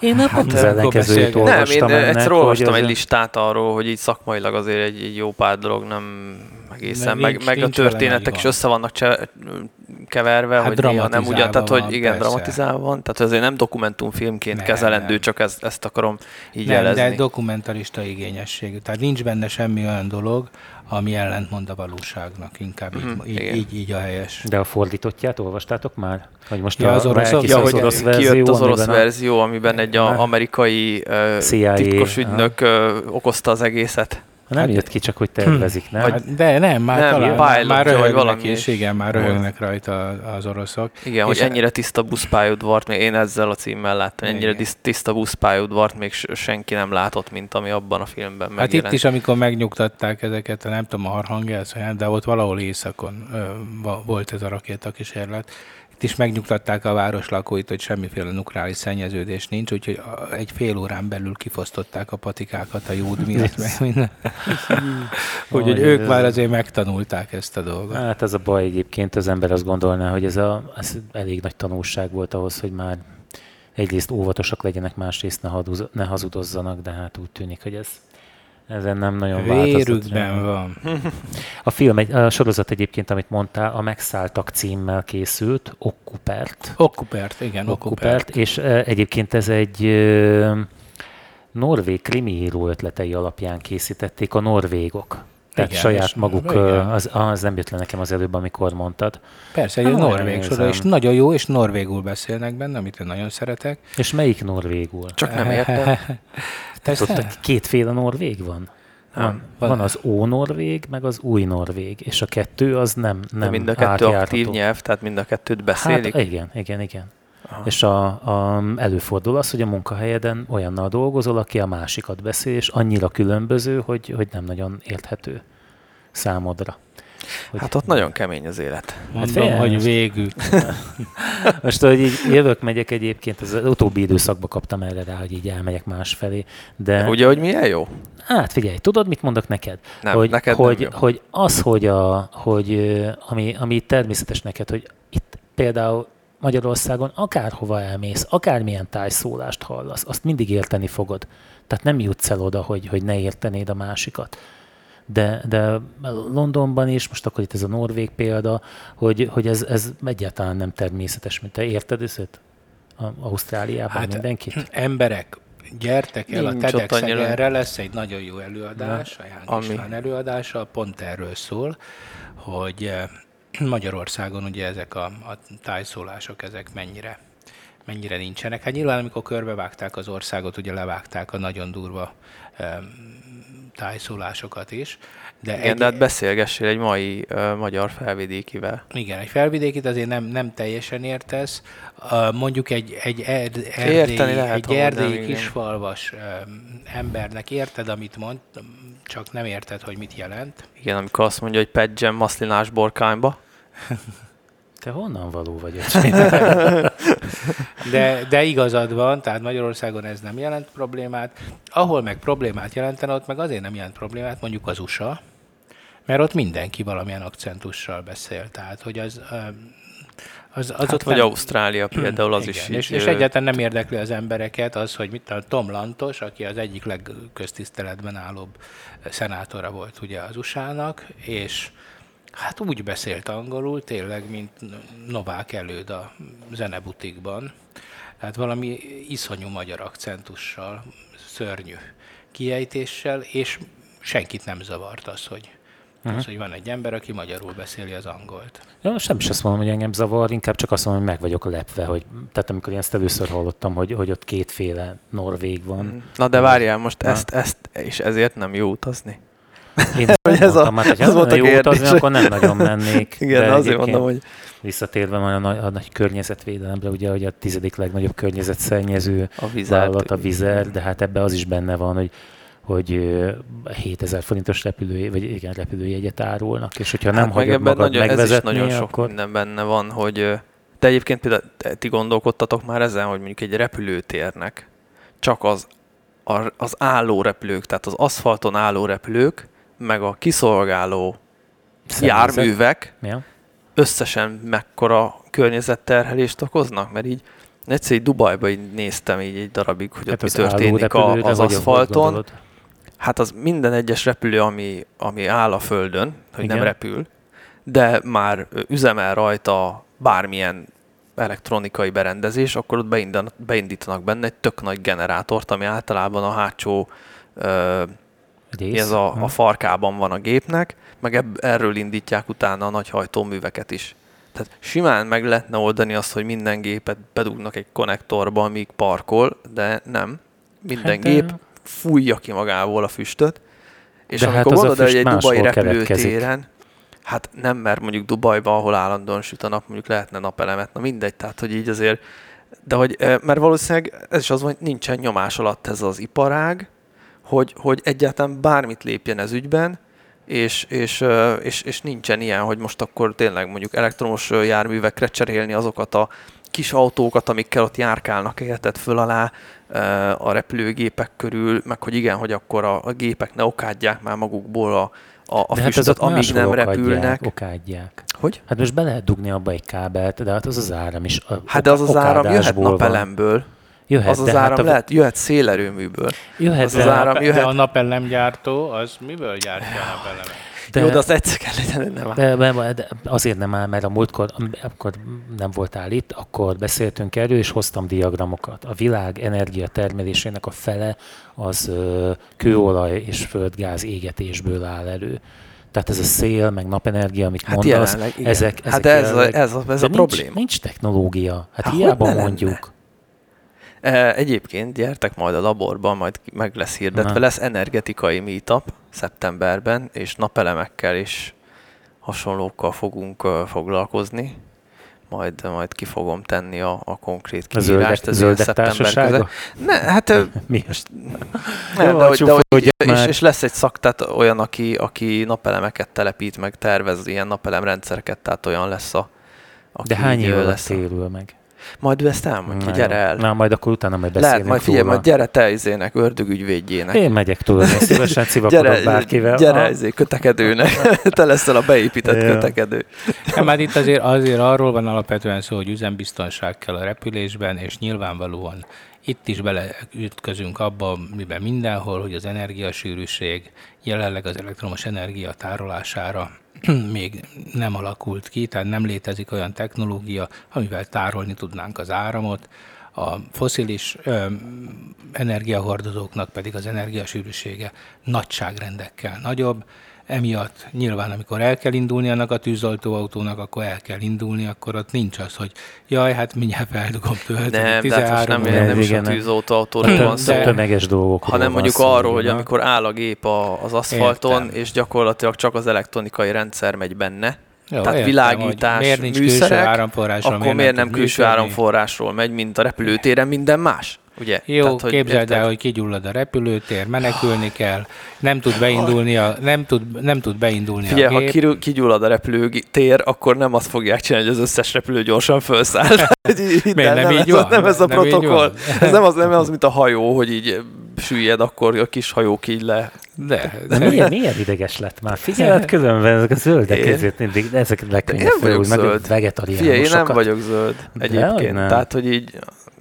Én nem pont az akkor ellenkezőjét. Nem, én ennek, egyszer hogy olvastam egy listát arról, hogy így szakmailag azért egy, egy jó pár dolog nem egészen, Meg meg, nincs- meg a nincs történetek is össze vannak cse, keverve, Hát hogy néha nem ugyan, tehát hogy igen, persze. dramatizálva van, tehát azért nem dokumentumfilmként Nem, kezelendő, nem. csak ezt, ezt akarom így Nem, jelezni. de dokumentarista igényességű. Tehát nincs benne semmi olyan dolog, ami ellentmond a valóságnak. Inkább így, Mhm, így, így, így a helyes. De a fordítottját olvastátok már? Hogy most Ja, a, az elkészült Ja, az orosz kijött verzió, az orosz amiben verzió, amiben egy a, amerikai uh, CIA, titkos ügynök uh, okozta az egészet. Nem Hát- jött ki, csak hogy tervezik, nem? Hát, de nem, már Nem, talán, ilyen már, vagy röhögnek valami is, igen, már röhögnek rajta az oroszok. Igen, hogy És- ennyire tiszta buszpályaudvart, még én ezzel a címmel láttam, ennyire Igen. tisz- tiszta buszpályaudvart még senki nem látott, mint ami abban a filmben Hát megjelent. itt is, amikor megnyugtatták ezeket, nem tudom, a Arhangelszaján, de ott valahol éjszakon ö, volt ez a rakétakísérlet. Is megnyugtatták a város lakóit, hogy semmiféle nukleáris szennyeződés nincs, úgyhogy egy fél órán belül kifosztották a patikákat a jód miatt, meg minden. <laughs> úgyhogy Aj, ők ez- már azért megtanulták ezt a dolgot. Hát ez a baj egyébként, az ember azt gondolná, hogy ez, a, ez elég nagy tanulság volt ahhoz, hogy már egyrészt óvatosak legyenek, másrészt ne, haduz, ne hazudozzanak, de hát úgy tűnik, hogy ez ezen nem nagyon. Vérükben van. A film, egy- a sorozat egyébként, amit mondtál, a Megszálltak címmel készült, Okkupert. Okkupert, igen, Okkupert. Okkupert, és e, egyébként ez egy norvég krimiíró ötletei alapján készítették a norvégok. Tehát Igen, saját és- maguk, igen. az, az nem jött le nekem az előbb, amikor mondtad. Persze, egy Hát, norvég sorozat, és nagyon jó, és norvégul beszélnek benne, amit én nagyon szeretek. És melyik norvégul? Csak nem értem. <laughs> Tehát ott kétféle norvég van? Van, Nem. van az ó-norvég, meg az új norvég, és a kettő az nem, De nem mind a kettő átjárható. aktív nyelv, tehát mind a kettőt beszélik. Hát igen, igen, igen. Aha. És a, a, előfordul az, hogy a munkahelyeden olyannal dolgozol, aki a másikat beszél, és annyira különböző, hogy, hogy nem nagyon érthető számodra. Hogy, Hát ott nagyon kemény az élet. Mondom, fél- hogy végül. <laughs> Most, hogy így jövök, megyek egyébként, az utóbbi időszakban kaptam erre rá, hogy így elmegyek másfelé, de Ugye, hogy milyen jó? hát figyelj, tudod, mit mondok neked? Nem, hogy, neked nem hogy, jó. hogy az, hogy, a, hogy ami, ami természetes neked, hogy itt például Magyarországon akárhova elmész, akármilyen tájszólást hallasz, azt mindig érteni fogod. Tehát nem jutsz el oda, hogy, hogy ne értenéd a másikat. De, de Londonban is, most akkor itt ez a norvég példa, hogy, hogy ez, ez egyáltalán nem természetes, mint te érted ezt? A- Ausztráliában hát, mindenkit? Emberek, gyertek el Nincs a TEDx erre lesz egy nagyon jó előadás, a Ján ami- István előadása, pont erről szól, hogy eh, Magyarországon ugye ezek a, a tájszólások, ezek mennyire mennyire nincsenek. Hát nyilván, amikor körbevágták az országot, ugye levágták a nagyon durva tájszólásokat is. De Igen, de hát beszélgessél egy mai uh, magyar felvidékivel. igen, egy felvidékit azért nem, nem teljesen értesz. Uh, mondjuk egy, egy, erd, Érteni erdélyi, lehet, egy erdélyi kisfalvas um, embernek érted, amit mond, csak nem érted, hogy mit jelent. Igen, amikor azt mondja, hogy pedzsem maszlinás borkányba. Te honnan való vagy? <laughs> De, de igazad van, tehát Magyarországon ez nem jelent problémát. Ahol meg problémát jelentene, ott meg azért nem jelent problémát, mondjuk az USA, mert ott mindenki valamilyen akcentussal beszél. Tehát, hogy az, az, az Hát ott vagy nem- Ausztrália például az Igen, is és, így, és egyáltalán nem érdekli az embereket az, hogy mit a Tom Lantos, aki az egyik legköztiszteletben állóbb szenátora volt ugye az USA-nak, és hát úgy beszélt angolul, tényleg, mint Novák előd a zenebutikban. Tehát valami iszonyú magyar akcentussal, szörnyű kiejtéssel, és senkit nem zavart az, hogy, az, hogy van egy ember, aki magyarul beszéli az angolt. Ja, nem is azt mondom, hogy engem zavar, inkább csak azt mondom, hogy meg vagyok lepve, hogy, tehát amikor én ezt először hallottam, hogy, hogy ott kétféle norvég van. Na de várjál, most Na. ezt, ezt, és ezért nem jó utazni. Én <laughs> Hogy ez a- mondtam, hát, ez volt a jó kérdés. utazni, akkor nem nagyon mennék. <laughs> Igen, de azért mondom, hogy Visszatérve már a, nagy, a nagy környezetvédelemre, ugye, hogy a tizedik legnagyobb környezetszennyező a vizet. vállalat a Vizer, de hát ebbe az is benne van, hogy hogy ö, 7000 forintos repülő, vagy igen, repülőjegyet árulnak, és hogyha nem Hát meg hagyod magad nagyon, ez is megvezetni, nagyon sok akkor minden benne van, hogy de egyébként például te- ti gondolkodtatok már ezen, hogy mondjuk egy repülőtérnek csak az, a, az álló repülők, tehát az aszfalton álló repülők, meg a kiszolgáló Személyzet. járművek Ja? összesen mekkora környezetterhelést okoznak, mert így egyszer így Dubajba így néztem így egy darabig, hogy Hát ott mi az történik a, állórepülőre az aszfalton. Hát az minden egyes repülő, ami, ami áll a földön, hogy Igen. nem repül, de már üzemel rajta bármilyen elektronikai berendezés, akkor ott beindítanak, beindítanak benne egy tök nagy generátort, ami általában a hátsó, ö, Rész? ez a, a farkában van a gépnek, meg ebb, erről indítják utána a nagy hajtóműveket is. Tehát simán meg lehetne oldani azt, hogy minden gépet bedugnak egy konnektorba, amíg parkol, de nem. Minden Hát, hát, gép fújja ki magából a füstöt, és De hát amikor a gondolod, hogy egy dubai repülőtéren, hát nem, mert mondjuk Dubajban, ahol állandóan süt a nap, mondjuk lehetne napelemet, na mindegy, tehát hogy így azért, de hogy, mert valószínűleg ez is az, hogy nincsen nyomás alatt ez az iparág, hogy, hogy egyáltalán bármit lépjen ez ügyben, és, és, és, és nincsen ilyen, hogy most akkor tényleg mondjuk elektromos járművekre cserélni azokat a kis autókat, amikkel ott járkálnak érted föl alá a repülőgépek körül, meg hogy igen, hogy akkor a, a gépek ne okádják már magukból a, a, a De hát füstöt, azok amíg nem okádják, repülnek. Okádják. Hogy? Hát most be lehet dugni abba egy kábelt, de hát az az áram is. a- Hát de az az áram jöhet okádásból van. Jöhet, az az de hát áram a- lehet, jöhet szélerőműből. Jöhet, az az de, áram De jöhet. a napellemgyártó, az miből gyártja a napelemet? de, Jó, de azt egyszer kell legyen, nem áll. de, de, de azért nem áll, mert a múltkor, akkor nem voltál itt, akkor beszéltünk erről, és hoztam diagramokat. A világ energia termelésének a fele az ö, kőolaj és földgáz égetésből áll elő. Tehát ez a szél, meg napenergia, amit Hát mondasz, jelenleg, igen. ezek, ezek Hát ez a- jelenleg- ez a- ez de a nincs, probléma. Nincs technológia. Hát Hát hiába mondjuk. lenne? Egyébként gyertek majd a laborban, majd meg lesz hirdetve, Na. lesz energetikai meetup szeptemberben, és napelemekkel és hasonlókkal fogunk foglalkozni. Majd, majd ki fogom tenni a, a konkrét A zöldek, kiírást. ez zöldek szeptember társasága? Ne, hát <laughs> Mi? nem, Jó, de, hogy, de, hogy, és, és, lesz egy szak, tehát olyan, aki, aki napelemeket telepít, meg tervez ilyen napelemrendszereket, tehát olyan lesz a aki De hány év lesz a- térül meg? Majd ő ezt elmondja, Na gyere jó. el. Na, majd akkor utána majd beszélünk Lehet, majd figyelj, róla. majd gyere te izének, ördögügyvédjének. Én megyek tudod, én szívesen <laughs> civakodok gyere, bárkivel. gyere Ah, izé, kötekedőnek. <laughs> te leszel a beépített Ja. kötekedő. Nem, hát itt azért, azért arról van alapvetően szó, hogy üzembiztonság kell a repülésben, és nyilvánvalóan itt is beleütközünk abba, miben mindenhol, hogy az energiasűrűség jelenleg az elektromos energia tárolására <clears throat> még nem alakult ki, tehát nem létezik olyan technológia, amivel tárolni tudnánk az áramot. A foszilis ö, energiahordozóknak pedig az energiasűrűsége nagyságrendekkel nagyobb, Emiatt nyilván, amikor el kell indulni annak a tűzoltóautónak, akkor el kell indulni, akkor ott nincs az, hogy jaj, hát mindjárt feldugom tölteni. Nem, de hát most nem, óra. nem is a tűzoltóautóról van szó, tömeges dolgokról hanem mondjuk szó, arról, hogy amikor áll a gép a, az aszfalton, Értem. és gyakorlatilag csak az elektronikai rendszer megy benne, Jó, tehát értem, világítás, miért nincs külső műszerek, áramforrásról, akkor miért nem tud külső működni? áramforrásról megy, mint a repülőtéren minden más? Ugye? Jó, Tehát, hogy képzeld érted? el, hogy kigyullad a repülőtér, menekülni kell, nem tud beindulni a, nem tud, nem tud beindulni Figyelj, a ha gép. kirú- kigyullad a repülőtér, akkor nem azt fogják csinálni, hogy az összes repülő gyorsan felszáll. <laughs> Miért el, nem így ez, van? Nem ez a Nem protokoll. Ez nem az, nem az, mint a hajó, hogy így süllyed, akkor a kis hajók így le. De, De milyen, milyen ideges lett már? Figyeled, különben ezek a zöldek, Én? ezért mindig, de ezek Én legkönnyebb nem vagyok felújni, meg a zöld. Figyelj, én nem vagyok zöld De, egyébként. hogy nem. Tehát, hogy így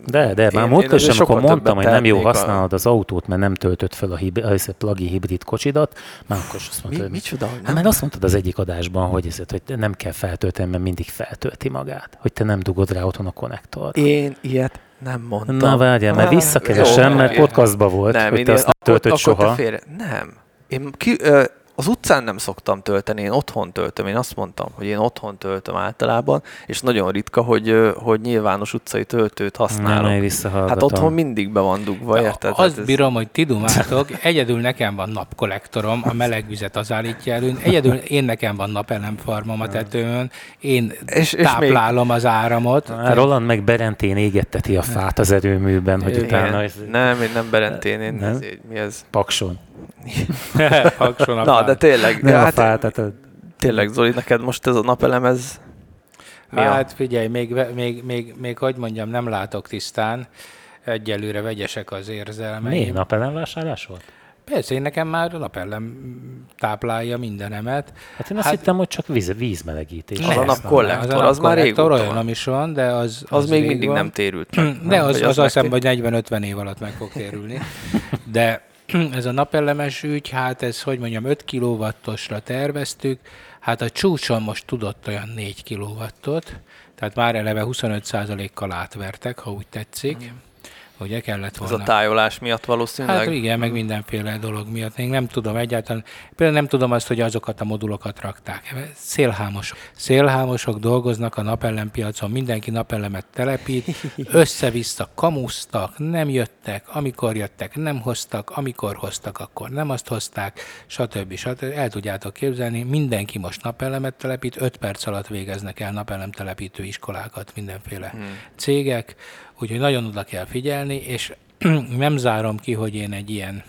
De, de, már múltkor sem, sokkal mondtam, hogy nem jó a- használod az autót, mert nem töltött fel a, hib- a plug-in hibrid kocsidat, már akkor is azt mi, mondtad, hogy micsoda, hogy Hát nem? mert azt mondtad az egyik adásban, hogy, ezért, hogy nem kell feltölteni, mert mindig feltölti magát. Hogy te nem dugod rá otthon a konnektort. Én ilyet nem mondtam. Na várjál, mert Ah, visszakeresem, mert podcastban volt, Nem, hogy te azt nem akkor, akkor soha. Nem. Én ki, ö, az utcán nem szoktam tölteni, én otthon töltöm. Én azt mondtam, hogy én otthon töltöm általában, és nagyon ritka, hogy, hogy nyilvános utcai töltőt Nem, használok. én visszahallgatom. Hát otthon mindig be van dugva, érted? Azt Hát ez- bírom, hogy ti dumátok, egyedül nekem van napkollektorom, a meleg vizet az állítja elő, egyedül én nekem van napelemfarmom a tetőn, én És- és táplálom az áramot. Á, Roland meg Berentén égetteti a fát az erőműben, hogy Igen. utána ez Nem, én nem Berentén, én Nem? ez, mi ez? pakson. <laughs> Pakson a Na, fát. de tényleg, Nem a hát, fát, tehát a- tényleg Zoli, neked most ez a napelem, ez mi a- Hát figyelj, még, még, még, még, hogy mondjam, nem látok tisztán. Egyelőre vegyesek az érzelmeim. miért napelem vásárlás volt? Persze, én nekem már a napellem táplálja mindenemet. Hát én azt Hát- hittem, hogy csak víz, vízmelegítés. Az a Ezt napkollektor. nem- a az már régóta olyan van. nem is van, de az... az, még rég mindig van. nem térült meg. <clears throat> De nem? az, Vagy az, azt hiszem, hogy 40-50 év alatt meg fog térülni. De <clears throat> ez a napellemes ügy, hát ez, hogy mondjam, 5 kilowattosra terveztük, hát a csúcson most tudott olyan 4 kilowattot, tehát már eleve 25%-kal átvertek, ha úgy tetszik. Ugye kellett Ez volna. a tájolás miatt valószínűleg. Hát igen, meg mindenféle dolog miatt. Még nem tudom egyáltalán, például nem tudom azt, hogy azokat a modulokat rakták. Szélhámosok. Szélhámosok dolgoznak a napelempiacon, mindenki napelemet telepít, <laughs> össze-vissza kamusztak, nem jöttek, amikor jöttek, nem hoztak, amikor hoztak, akkor nem azt hozták, stb. stb. El tudjátok képzelni, mindenki most napelemet telepít, 5 perc alatt végeznek el napelem telepítő iskolákat mindenféle hmm. cégek, úgyhogy nagyon oda kell figyelni, és <clears throat> nem zárom ki, hogy én egy ilyen,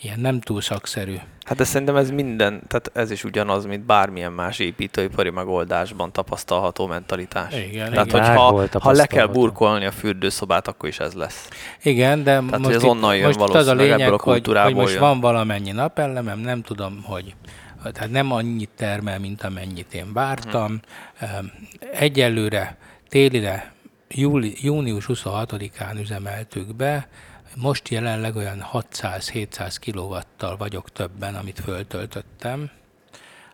ilyen nem túl szakszerű Hát de szerintem ez minden, tehát ez is ugyanaz, mint bármilyen más építőipari megoldásban tapasztalható mentalitás. Igen, tehát, igen. hogy ha, le kell burkolni a fürdőszobát, akkor is ez lesz. Igen, de hogy most, ez onnan jön most az a valószínűleg, lényeg, ebből a hogy, hogy most jön. van valamennyi napellemem, nem tudom, hogy tehát nem annyit termel, mint amennyit én vártam. Hmm. Egyelőre télire júli, június 26-án üzemeltük be, most jelenleg olyan 600-700 kilovattal vagyok többen, amit föltöltöttem.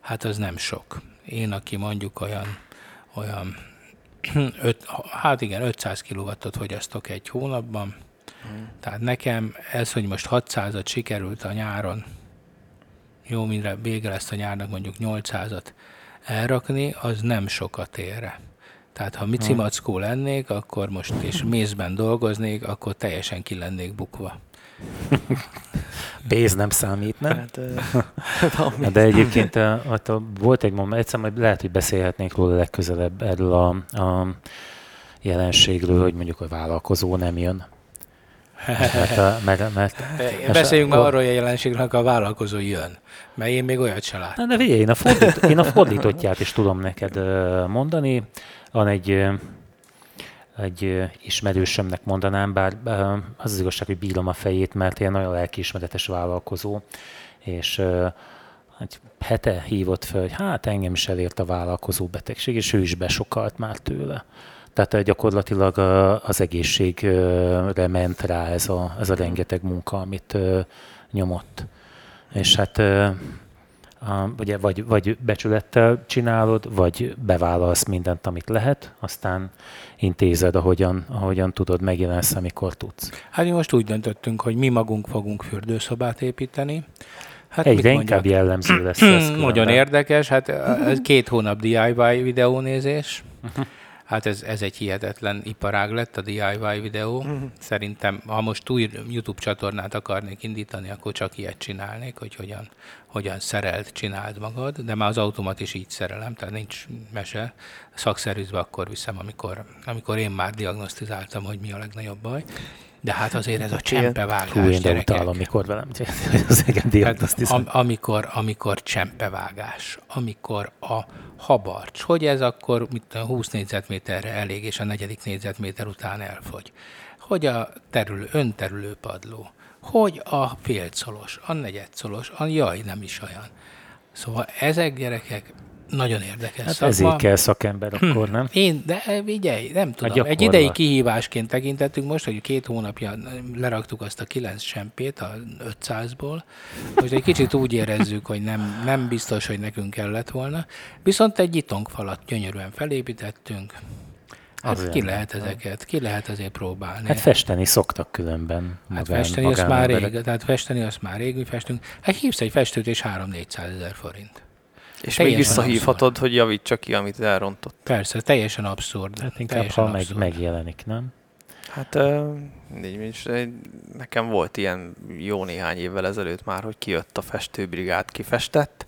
Hát az nem sok. Én, aki mondjuk olyan, olyan <clears throat> öt, hát igen, 500 kilowattot fogyasztok egy hónapban. Hmm. Tehát nekem ez, hogy most 600-at sikerült a nyáron, jó, mire vége lesz a nyárnak mondjuk 800-at elrakni, az nem sokat ér. Tehát ha micimackó lennék, akkor most és mézben dolgoznék, akkor teljesen ki lennék bukva. Pénz nem számít, nem? Hát, <laughs> De egyébként hát, volt egy moment, egyszer majd lehet, hogy beszélhetnénk róla legközelebb erről a, a jelenségről, hogy mondjuk a vállalkozó nem jön. Mert, mert, mert, Beszéljünk már arról a jelenségről, a vállalkozó jön. Mert én még olyat se láttam. De figyelj, én a, fordít, én a fordítottját is tudom neked mondani. Van egy, egy ismerősömnek mondanám, bár az az igazság, hogy bírom a fejét, mert ilyen nagyon lelkiismeretes vállalkozó, és egy hete hívott fel, hogy hát engem is elért a vállalkozó betegség, és ő is besokalt már tőle. Tehát gyakorlatilag az egészségre ment rá ez a, ez a rengeteg munka, amit nyomott. És hát ugye vagy, vagy becsülettel csinálod, vagy bevállalsz mindent, amit lehet, aztán intézed, ahogyan, ahogyan tudod, megjelensz, amikor tudsz. Hát mi most úgy döntöttünk, hogy mi magunk fogunk fürdőszobát építeni. Hát Egyre inkább jellemző lesz <clears throat> ez. Nagyon érdekes, hát ez két hónap DIY videónézés. Uh-huh. <laughs> Hát ez, ez egy hihetetlen iparág lett a DIY videó. Uh-huh. Szerintem, ha most új YouTube csatornát akarnék indítani, akkor csak ilyet csinálnék, hogy hogyan, hogyan szerelt, csináld magad, de már az automat is így szerelem, tehát nincs mese. Szakszerűzve akkor viszem, amikor, amikor én már diagnosztizáltam, hogy mi a legnagyobb baj. De hát azért ez a csempevágás, Hú, én gyerekek. utálom, amikor velem az hát, am, amikor, amikor csempevágás, amikor a habarcs, hogy ez akkor mit, 20 négyzetméterre elég, és a negyedik négyzetméter után elfogy. Hogy a terülő, önterülő padló, hogy a félcolos, a negyedszolos, a jaj, nem is olyan. Szóval ezek gyerekek nagyon érdekes hát szakma. ezért kell szakember hm. akkor, nem? Én, de vigyelj, nem tudom. Egy idei kihívásként tekintettünk most, hogy két hónapja leraktuk azt a kilenc sempét a 500-ból. Most egy kicsit úgy érezzük, hogy nem, nem biztos, hogy nekünk kellett volna. Viszont egy itongfalat gyönyörűen felépítettünk. Hát az ki lehet ezeket, ki lehet ezért próbálni. Hát festeni szoktak különben. Magán, hát festeni azt már rég, tehát festeni azt már rég, mi festünk. Hát hívsz egy festőt és 3-400 ezer forint. És teljesen még visszahívhatod, abszurd. hogy javítsa ki, amit elrontott. Persze, teljesen abszurd. Hát inkább, teljesen ha abszurd. meg, megjelenik, nem? Hát uh, is, nekem volt ilyen jó néhány évvel ezelőtt már, hogy kijött a festőbrigád, kifestett,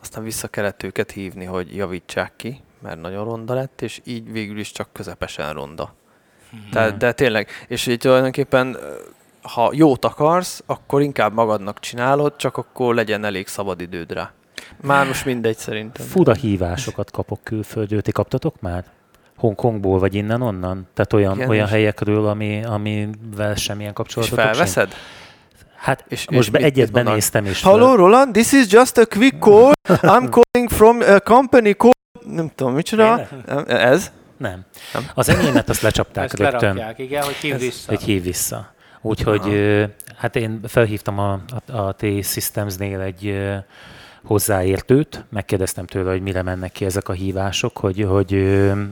aztán vissza kellett őket hívni, hogy javítsák ki, mert nagyon ronda lett, és így végül is csak közepesen ronda. Hmm. Tehát, de tényleg, és így tulajdonképpen ha jót akarsz, akkor inkább magadnak csinálod, csak akkor legyen elég szabad időd rá. Már most mindegy szerintem. Fura hívásokat kapok külföldről. Ti kaptatok már? Hongkongból, vagy innen-onnan? Tehát olyan, Igen, olyan helyekről, ami, amivel semmilyen kapcsolatotok És felveszed? Sem? Hát és, most és be, egyet benéztem is. Hello Roland, this is just a quick call. I'm <laughs> calling from a company called... Nem tudom, micsoda. Ez? Nem. nem. Az enyémet azt lecsapták Ezt rögtön. Lerakják, igen, hogy hív vissza. Hogy hív vissza. Úgyhogy hát én felhívtam a, a, a T-Systems-nél egy hozzáértőt, megkérdeztem tőle, hogy mire mennek ki ezek a hívások, hogy, hogy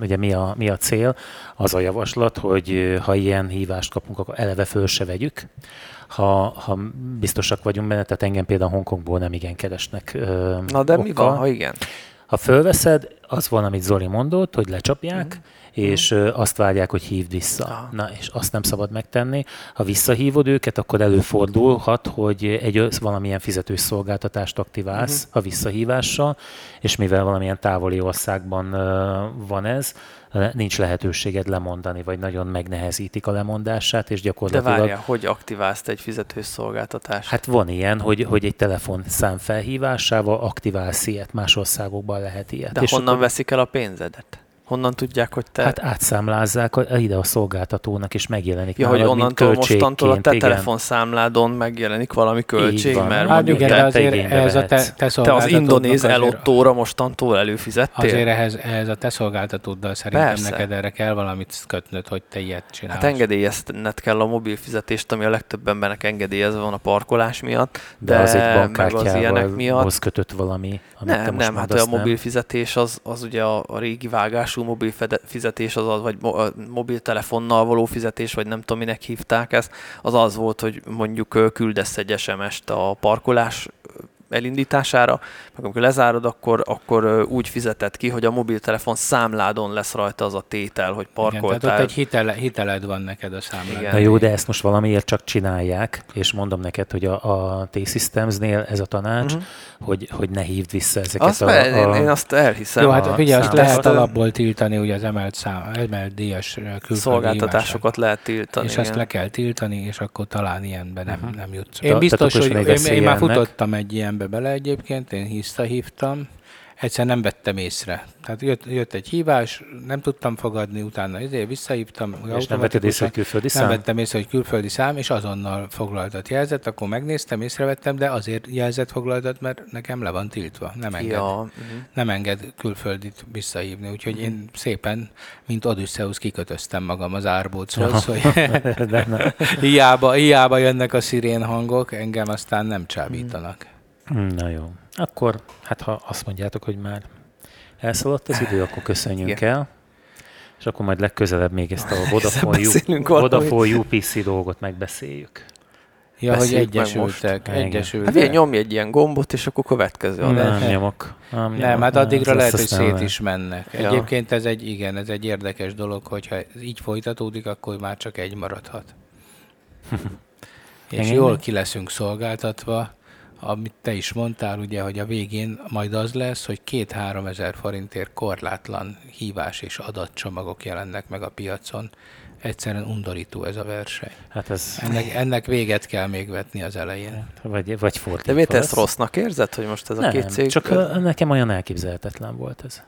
ugye mi a, mi a cél. Az a javaslat, hogy ha ilyen hívást kapunk, akkor eleve föl se vegyük. Ha, ha biztosak vagyunk benne, tehát engem például Hongkongból nem igen keresnek. Na de okkal. mi van, ha igen? Ha fölveszed, az van, amit Zoli mondott, hogy lecsapják, mm és mm. azt várják, hogy hívd vissza. Ah. Na, és azt nem szabad megtenni. Ha visszahívod őket, akkor előfordulhat, hogy egy valamilyen fizetős szolgáltatást aktiválsz uh-huh. a visszahívással, és mivel valamilyen távoli országban van ez, nincs lehetőséged lemondani, vagy nagyon megnehezítik a lemondását, és gyakorlatilag... De várja, hogy aktiválsz egy fizetős szolgáltatást? Hát van ilyen, hogy, hogy egy telefonszám felhívásával aktiválsz ilyet, más országokban lehet ilyet. De és honnan akkor... veszik el a pénzedet? Honnan tudják, hogy te... Hát átszámlázzák ide a szolgáltatónak, és megjelenik ja, hogy nálad, mint onnantól mostantól a te igen. telefonszámládon megjelenik valami költség, van. mert Hát mondjuk igen, te, te azért ehhez a te, te te az indonéz azért- elottóra mostantól előfizettél? Azért ehhez, ehhez a te szolgáltatóddal szerintem Persze. neked erre kell valamit kötnöd, hogy te ilyet csinálsz. Hát engedélyezned kell a mobil fizetést, ami a legtöbb embernek engedélyezve van a parkolás miatt, De, de, az egy meg az ilyenek bankkártyával miatt. kötött valami, amit te Nem, most nem, hát mondasz, a mobil fizetés az, az ugye a, a régi vágású mobil fede- fizetés, az, az vagy mobiltelefonnal való fizetés, vagy nem tudom, minek hívták ezt, az az volt, hogy mondjuk küldesz egy SMS-t a parkolás elindítására, meg amikor lezárod, akkor, akkor úgy fizeted ki, hogy a mobiltelefon számládon lesz rajta az a tétel, hogy Igen, tehát parkoltál. ott egy hitele, hiteled van neked a számlán. Igen. Na jó, de ezt most valamiért csak csinálják, és mondom neked, hogy a, a T-Systems-nél ez a tanács, Mhm. hogy, hogy ne hívd vissza ezeket Azt, a, a, én, én azt elhiszem. Jó, hát a ugye azt lehet alapból tiltani, ugye az emelt, szám, emelt díjas külföldi szolgáltatásokat lehet tiltani. És azt igen. le kell tiltani, és akkor talán ilyenbe nem, Mhm. nem jutsz. Én biztos, hogy én, már futottam egy ilyenbe bele egyébként, én visszahívtam, egyszer nem vettem észre. Tehát jött, jött egy hívás, nem tudtam fogadni, utána ezért visszahívtam. És nem vetted észre, hogy külföldi nem szám? vettem észre, hogy külföldi szám, és azonnal foglaltat jelzett, akkor megnéztem, észrevettem, de azért jelzett foglaltat, mert nekem le van tiltva. Nem enged, Ja, mhm. nem enged külföldit visszahívni. Úgyhogy én szépen, mint Odysseus kikötöztem magam az árbóchoz, hogy <laughs> de, ne. <laughs> hiába, hiába jönnek a szirén hangok, engem aztán nem csábítanak. Na jó. Akkor, hát ha azt mondjátok, hogy már elszaladt az idő, akkor köszönjünk Igen. el. És akkor majd legközelebb még ezt a Vodafone, U-. Vodafone UPC dolgot megbeszéljük. Ja, hogy egyesültek, egyesültek. Hát figyelj, nyomj egy ilyen gombot, és akkor következő Nem. adás. Nem nyomok. Nem, Nem, nyomok. hát addigra lehet, hogy szét nem. is mennek. Ja. Egyébként ez egy, igen, ez egy érdekes dolog, hogyha ez így folytatódik, akkor már csak egy maradhat. <laughs> És Igen. jól ki leszünk szolgáltatva, amit te is mondtál, ugye, hogy a végén majd az lesz, hogy két-három ezer forintért korlátlan hívás és adatcsomagok jelennek meg a piacon. Egyszerűen undorító ez a verseny. Hát ez, Ennek, ennek véget kell még vetni az elején. vagy, vagy De fordítva miért ezt rossznak érzed, hogy most ez a Nem, két cég... csak nekem olyan elképzelhetetlen volt ez,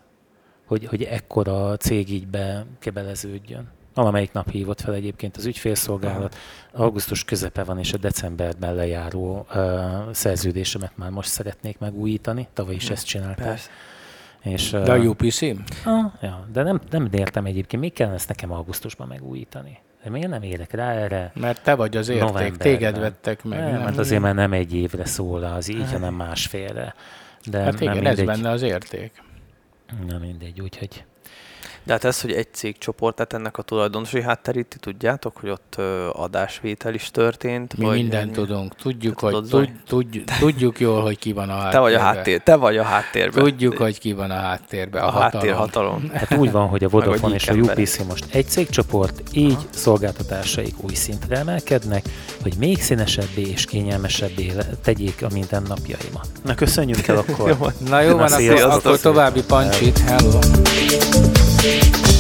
hogy, hogy ekkora cég így bekebeleződjön. Valamelyik nap hívott fel egyébként az ügyfélszolgálat. Augusztus közepe van, és a decemberben lejáró uh, szerződésemet már most szeretnék megújítani. Tavaly is ezt csinálták. Persze. És, De a UPC? ah, ja, de nem, nem értem egyébként, még kellene ezt nekem augusztusban megújítani. De miért nem érek rá erre? Mert te vagy az érték, Novemberben. téged vettek meg. Nem, hát azért már nem egy évre szól az így, hanem másfélre. De Hát nem igen, ez mindegy. benne az érték. Na mindegy, úgyhogy De hát ez, hogy egy cégcsoport, tehát ennek a tulajdonosi hátterét ti tudjátok, hogy ott adásvétel is történt? Mi vagy mindent ennyi? tudunk. Tudjuk, Te hogy tudod, tud, Zoli? tudjuk, jól, hogy ki van a háttérben. Te vagy a háttér, te vagy a háttérben. Tudjuk, hogy ki van a háttérben. a, A, háttér hatalom. hatalom. Hát úgy van, hogy a Vodafone és a. UPC most egy cégcsoport, így szolgáltatásaik új szintre emelkednek, hogy még színesebbé és kényelmesebbé tegyék a mindennapjaimat. Na köszönjük el akkor. <laughs> Jó, Na jó, Na, van, akkor, akkor további pancsit. Hello. Thank